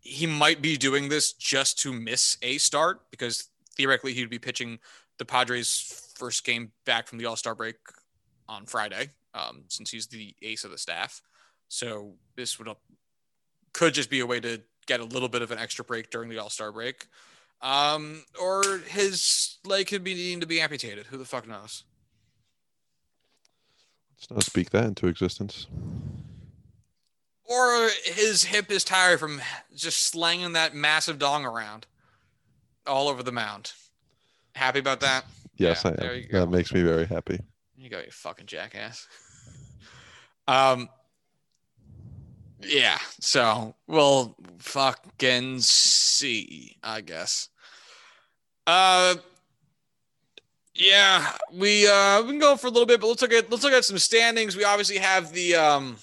he might be doing this just to miss a start because theoretically he'd be pitching the Padres' first game back from the All Star break on Friday, um, since he's the ace of the staff. So this would could just be a way to get a little bit of an extra break during the All Star break, um, or his leg could be needing to be amputated. Who the fuck knows? Let's not speak that into existence or his hip is tired from just slanging that massive dong around all over the mound. Happy about that? Yes, yeah, I am. That makes me very happy. You go, you fucking jackass. um, yeah. So we'll fucking see, I guess. Uh, yeah, we uh we can go for a little bit, but let's look at let's look at some standings. We obviously have the um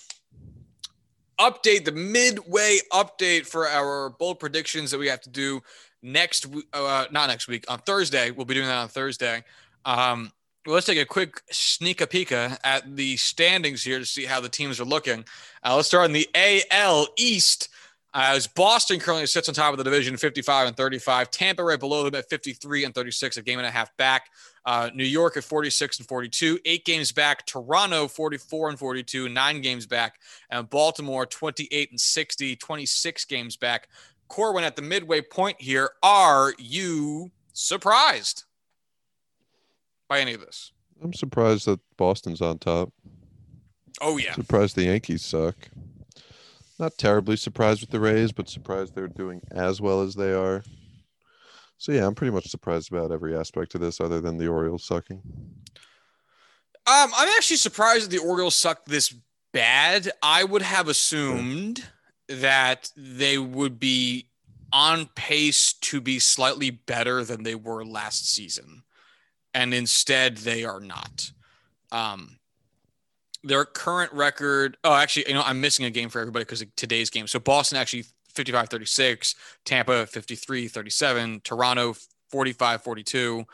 update, the midway update for our bold predictions that we have to do next, uh, not next week, on Thursday. We'll be doing that on Thursday. Um, well, let's take a quick sneak a peek at the standings here to see how the teams are looking. Uh, let's start in the AL East. Uh, as Boston currently sits on top of the division, 55 and 35. Tampa right below them at 53 and 36, a game and a half back. Uh, New York at 46 and 42, eight games back. Toronto 44 and 42, nine games back. And Baltimore 28 and 60, 26 games back. Corbin at the midway point here. Are you surprised by any of this? I'm surprised that Boston's on top. Oh yeah. Surprised the Yankees suck. Not terribly surprised with the Rays, but surprised they're doing as well as they are. So yeah, I'm pretty much surprised about every aspect of this, other than the Orioles sucking. Um, I'm actually surprised that the Orioles suck this bad. I would have assumed that they would be on pace to be slightly better than they were last season, and instead they are not. Um, their current record. Oh, actually, you know, I'm missing a game for everybody because today's game. So Boston actually 55 36, Tampa 53 37, Toronto 45 42,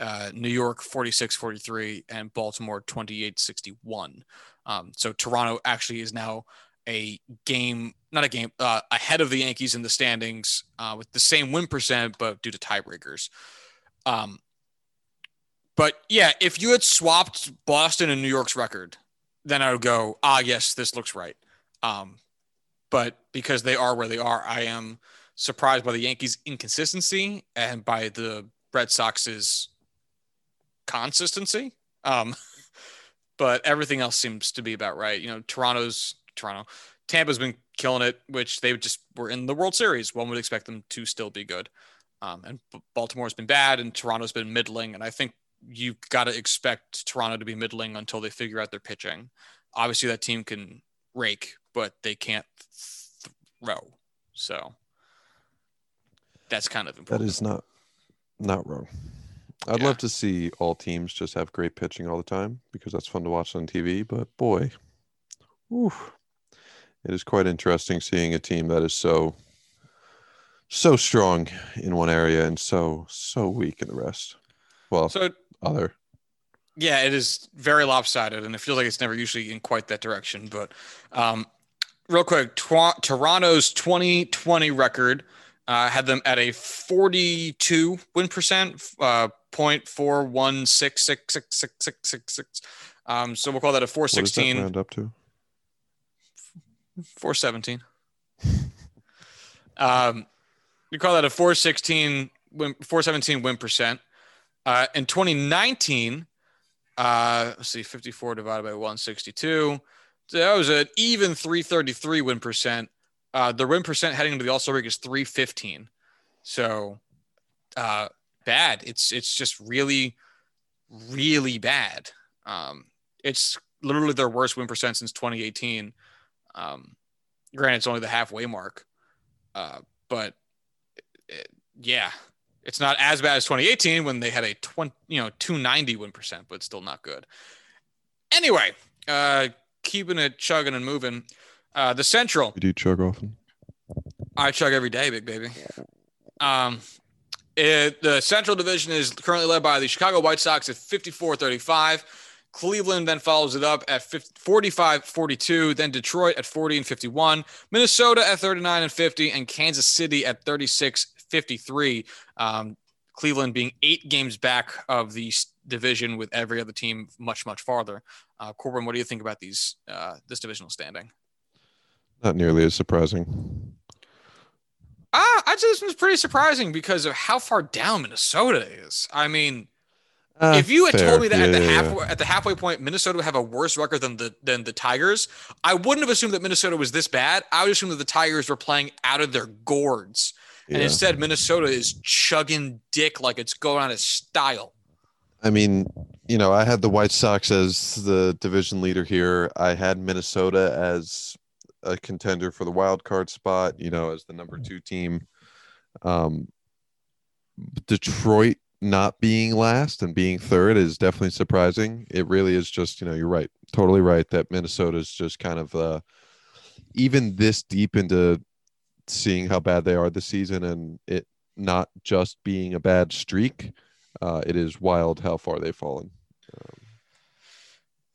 uh, New York 46 43, and Baltimore 28 61. Um, so Toronto actually is now a game, not a game, uh, ahead of the Yankees in the standings uh, with the same win percent, but due to tiebreakers. Um, but yeah, if you had swapped Boston and New York's record, then I would go, ah, yes, this looks right. Um, but because they are where they are, I am surprised by the Yankees' inconsistency and by the Red Sox's consistency. Um, but everything else seems to be about right. You know, Toronto's Toronto, Tampa's been killing it, which they just were in the World Series. One would expect them to still be good. Um, and Baltimore's been bad, and Toronto's been middling. And I think you've got to expect Toronto to be middling until they figure out their pitching. Obviously, that team can rake, but they can't throw. So that's kind of important. That is not not wrong. I'd yeah. love to see all teams just have great pitching all the time because that's fun to watch on TV. But boy, whew, it is quite interesting seeing a team that is so so strong in one area and so so weak in the rest. Well, so other. Yeah, it is very lopsided, and it feels like it's never usually in quite that direction. But um, real quick, tw- Toronto's 2020 record uh, had them at a 42 win percent, uh, point four one six six six six six six six. Um, so we'll call that a 416. What round up to? 417. um, we call that a 416 win, 417 win percent. Uh, in 2019, uh, let's see, 54 divided by 162. So that was an even 333 win percent. Uh, the win percent heading into the All Star break is 315. So uh, bad. It's it's just really, really bad. Um, it's literally their worst win percent since 2018. Um, granted, it's only the halfway mark, uh, but it, yeah, it's not as bad as 2018 when they had a 20, you know, 290 win percent, but still not good. Anyway, uh, keeping it chugging and moving. Uh, the Central. You do chug often. I chug every day, big baby. Um, it, the Central Division is currently led by the Chicago White Sox at 54 35. Cleveland then follows it up at 45 42. Then Detroit at 40 and 51. Minnesota at 39 and 50. And Kansas City at 36 53. Um, Cleveland being eight games back of the division with every other team much, much farther. Uh, Corbin, what do you think about these uh, this divisional standing? Not nearly as surprising. Uh, I'd say this one's pretty surprising because of how far down Minnesota is. I mean, uh, if you had fair. told me that yeah, at the yeah, halfway, yeah. at the halfway point, Minnesota would have a worse record than the than the Tigers, I wouldn't have assumed that Minnesota was this bad. I would assume that the Tigers were playing out of their gourds, and instead Minnesota is chugging dick like it's going out of style. I mean, you know, I had the White Sox as the division leader here. I had Minnesota as a contender for the wild card spot. You know, as the number two team. Um, Detroit not being last and being third is definitely surprising. It really is just, you know, you're right, totally right that Minnesota is just kind of uh, even this deep into seeing how bad they are this season and it not just being a bad streak. Uh, it is wild how far they've fallen.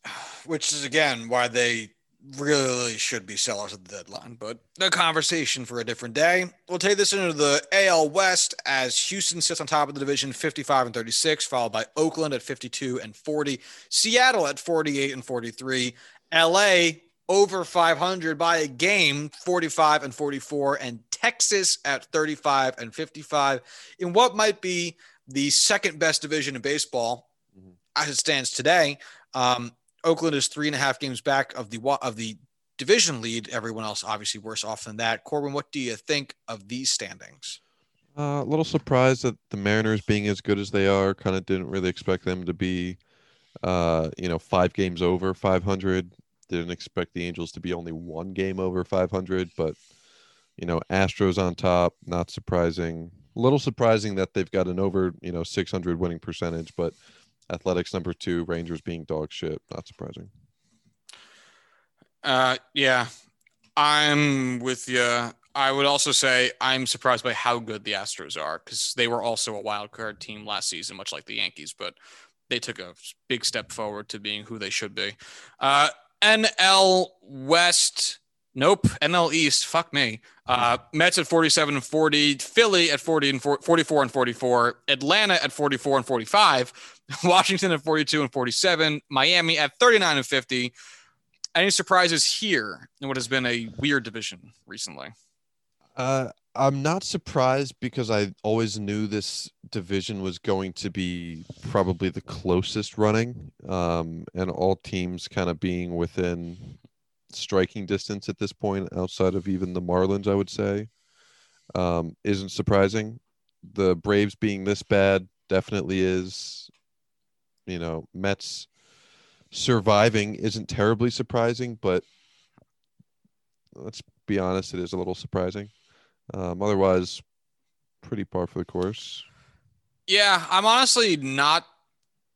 Um, Which is again why they really should be sellers at the deadline, but the conversation for a different day. We'll take this into the AL West as Houston sits on top of the division 55 and 36, followed by Oakland at 52 and 40, Seattle at 48 and 43, LA over 500 by a game 45 and 44 and Texas at 35 and 55 in what might be the second best division in baseball mm-hmm. as it stands today. Um, Oakland is three and a half games back of the of the division lead. Everyone else obviously worse off than that. Corbin, what do you think of these standings? Uh, a little surprised that the Mariners being as good as they are. Kind of didn't really expect them to be, uh, you know, five games over 500. Didn't expect the Angels to be only one game over 500, but you know, Astros on top. Not surprising. A little surprising that they've got an over, you know, 600 winning percentage, but Athletics number two, Rangers being dog shit. Not surprising. Uh, yeah, I'm with you. I would also say I'm surprised by how good the Astros are because they were also a wild card team last season, much like the Yankees, but they took a big step forward to being who they should be. Uh, NL West. Nope. NL East. Fuck me. Uh, Mets at 47 and 40. Philly at 40 and 44 and 44. Atlanta at 44 and 45. Washington at 42 and 47, Miami at 39 and 50. Any surprises here in what has been a weird division recently? Uh, I'm not surprised because I always knew this division was going to be probably the closest running, um, and all teams kind of being within striking distance at this point, outside of even the Marlins, I would say, um, isn't surprising. The Braves being this bad definitely is you know, Mets surviving isn't terribly surprising, but let's be honest, it is a little surprising. Um, otherwise, pretty par for the course. Yeah, I'm honestly not.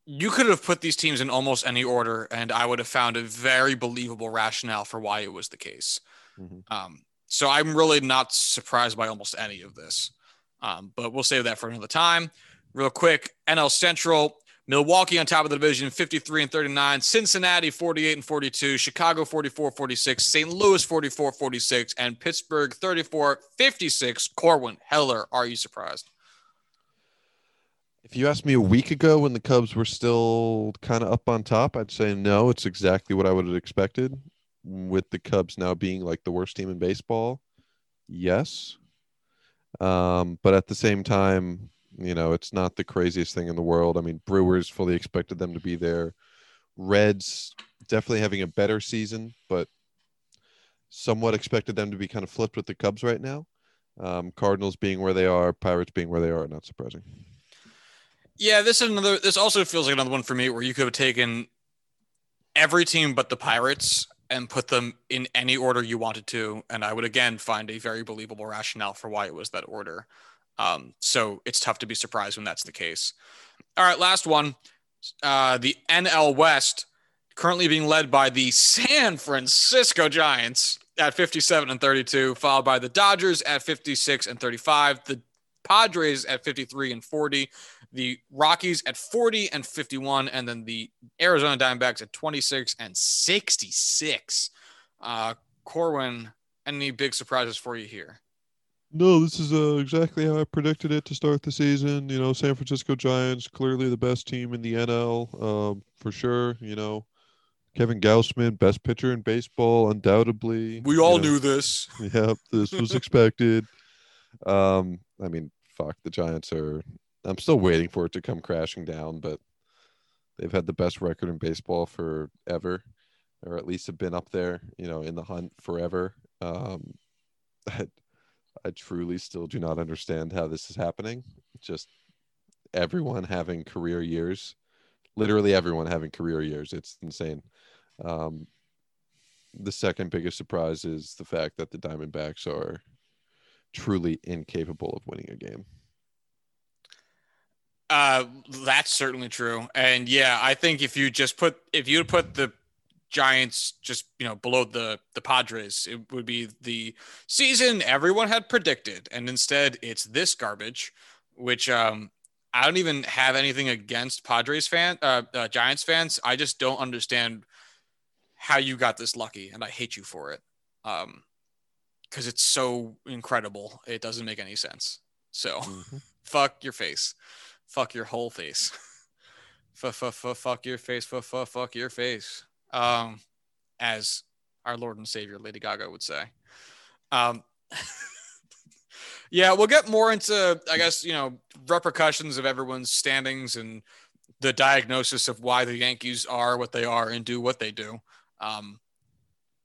You could have put these teams in almost any order, and I would have found a very believable rationale for why it was the case. Mm-hmm. Um, so I'm really not surprised by almost any of this. Um, but we'll save that for another time. Real quick, NL Central, Milwaukee on top of the division, 53 and 39. Cincinnati, 48 and 42. Chicago, 44 46. St. Louis, 44 46. And Pittsburgh, 34 56. Corbin, Heller, are you surprised? If you asked me a week ago when the Cubs were still kind of up on top, I'd say no. It's exactly what I would have expected. With the Cubs now being like the worst team in baseball, yes. Um, but at the same time, You know, it's not the craziest thing in the world. I mean, Brewers fully expected them to be there. Reds definitely having a better season, but somewhat expected them to be kind of flipped with the Cubs right now. Um, Cardinals being where they are, Pirates being where they are, not surprising. Yeah, this is another. This also feels like another one for me where you could have taken every team but the Pirates and put them in any order you wanted to, and I would again find a very believable rationale for why it was that order. Um, so it's tough to be surprised when that's the case. All right, last one. Uh, the NL West currently being led by the San Francisco Giants at 57 and 32, followed by the Dodgers at 56 and 35, the Padres at 53 and 40, the Rockies at 40 and 51, and then the Arizona Diamondbacks at 26 and 66. Uh, Corbin, any big surprises for you here? No, this is uh, exactly how I predicted it to start the season. You know, San Francisco Giants clearly the best team in the NL, um, for sure. You know, Kevin Gausman, best pitcher in baseball, undoubtedly. We all you know. knew this. Yep, this was expected. Um, I mean, fuck, the Giants are. I'm still waiting for it to come crashing down, but they've had the best record in baseball forever, or at least have been up there, you know, in the hunt forever. Um, I, truly still do not understand how this is happening. Just everyone having career years, literally everyone having career years. It's insane. Um, the second biggest surprise is the fact that the Diamondbacks are truly incapable of winning a game. Uh, that's certainly true. And yeah, I think if you just put if you put the Giants just you know below the the Padres, it would be the season everyone had predicted, and instead it's this garbage, which um I don't even have anything against Padres fan uh, uh Giants fans. I just don't understand how you got this lucky, and I hate you for it. Um, because it's so incredible. It doesn't make any sense. So, mm-hmm. fuck your face, fuck your whole face, fuck fuck fuck fuck your face, fuck fuck fuck your face. Um, as our Lord and Savior Lady Gaga would say. Um. yeah, we'll get more into, I guess, you know, repercussions of everyone's standings and the diagnosis of why the Yankees are what they are and do what they do. Um,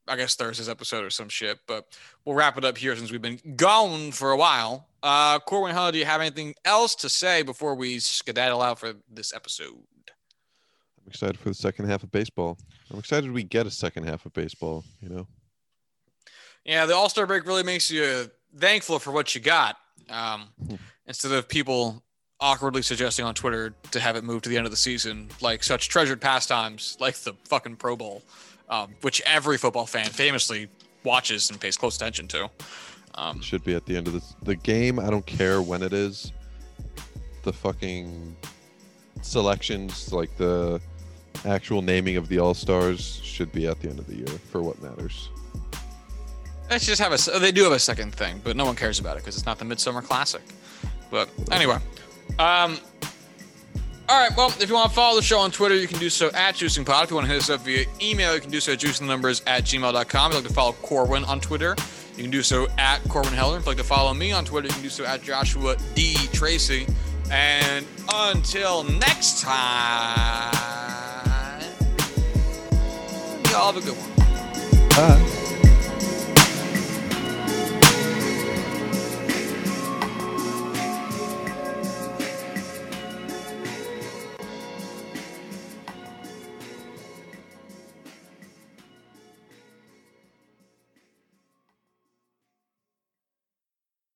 I guess Thursday's episode or some shit, but we'll wrap it up here since we've been gone for a while. Uh, Corbin Heller, do you have anything else to say before we skedaddle out for this episode? I'm excited for the second half of baseball. I'm excited we get a second half of baseball, you know? Yeah, the All Star break really makes you thankful for what you got um, hmm. instead of people awkwardly suggesting on Twitter to have it move to the end of the season, like such treasured pastimes like the fucking Pro Bowl um, which every football fan famously watches and pays close attention to. Um, should be at the end of the the game. I don't care when it is. The fucking selections, like the actual naming of the all stars, should be at the end of the year for what matters. Let's just have a. They do have a second thing, but no one cares about it because it's not the Midsummer Classic. But anyway, um, all right. Well, if you want to follow the show on Twitter, you can do so at JuicingPod. If you want to hit us up via email, you can do so at juicingnumbers at gmail.com. If you'd like to follow Corbin on Twitter, you can do so at Corbin Heller. If you'd like to follow me on Twitter, you can do so at Joshua D. Tracy. And until next time, y'all have a good one. Bye.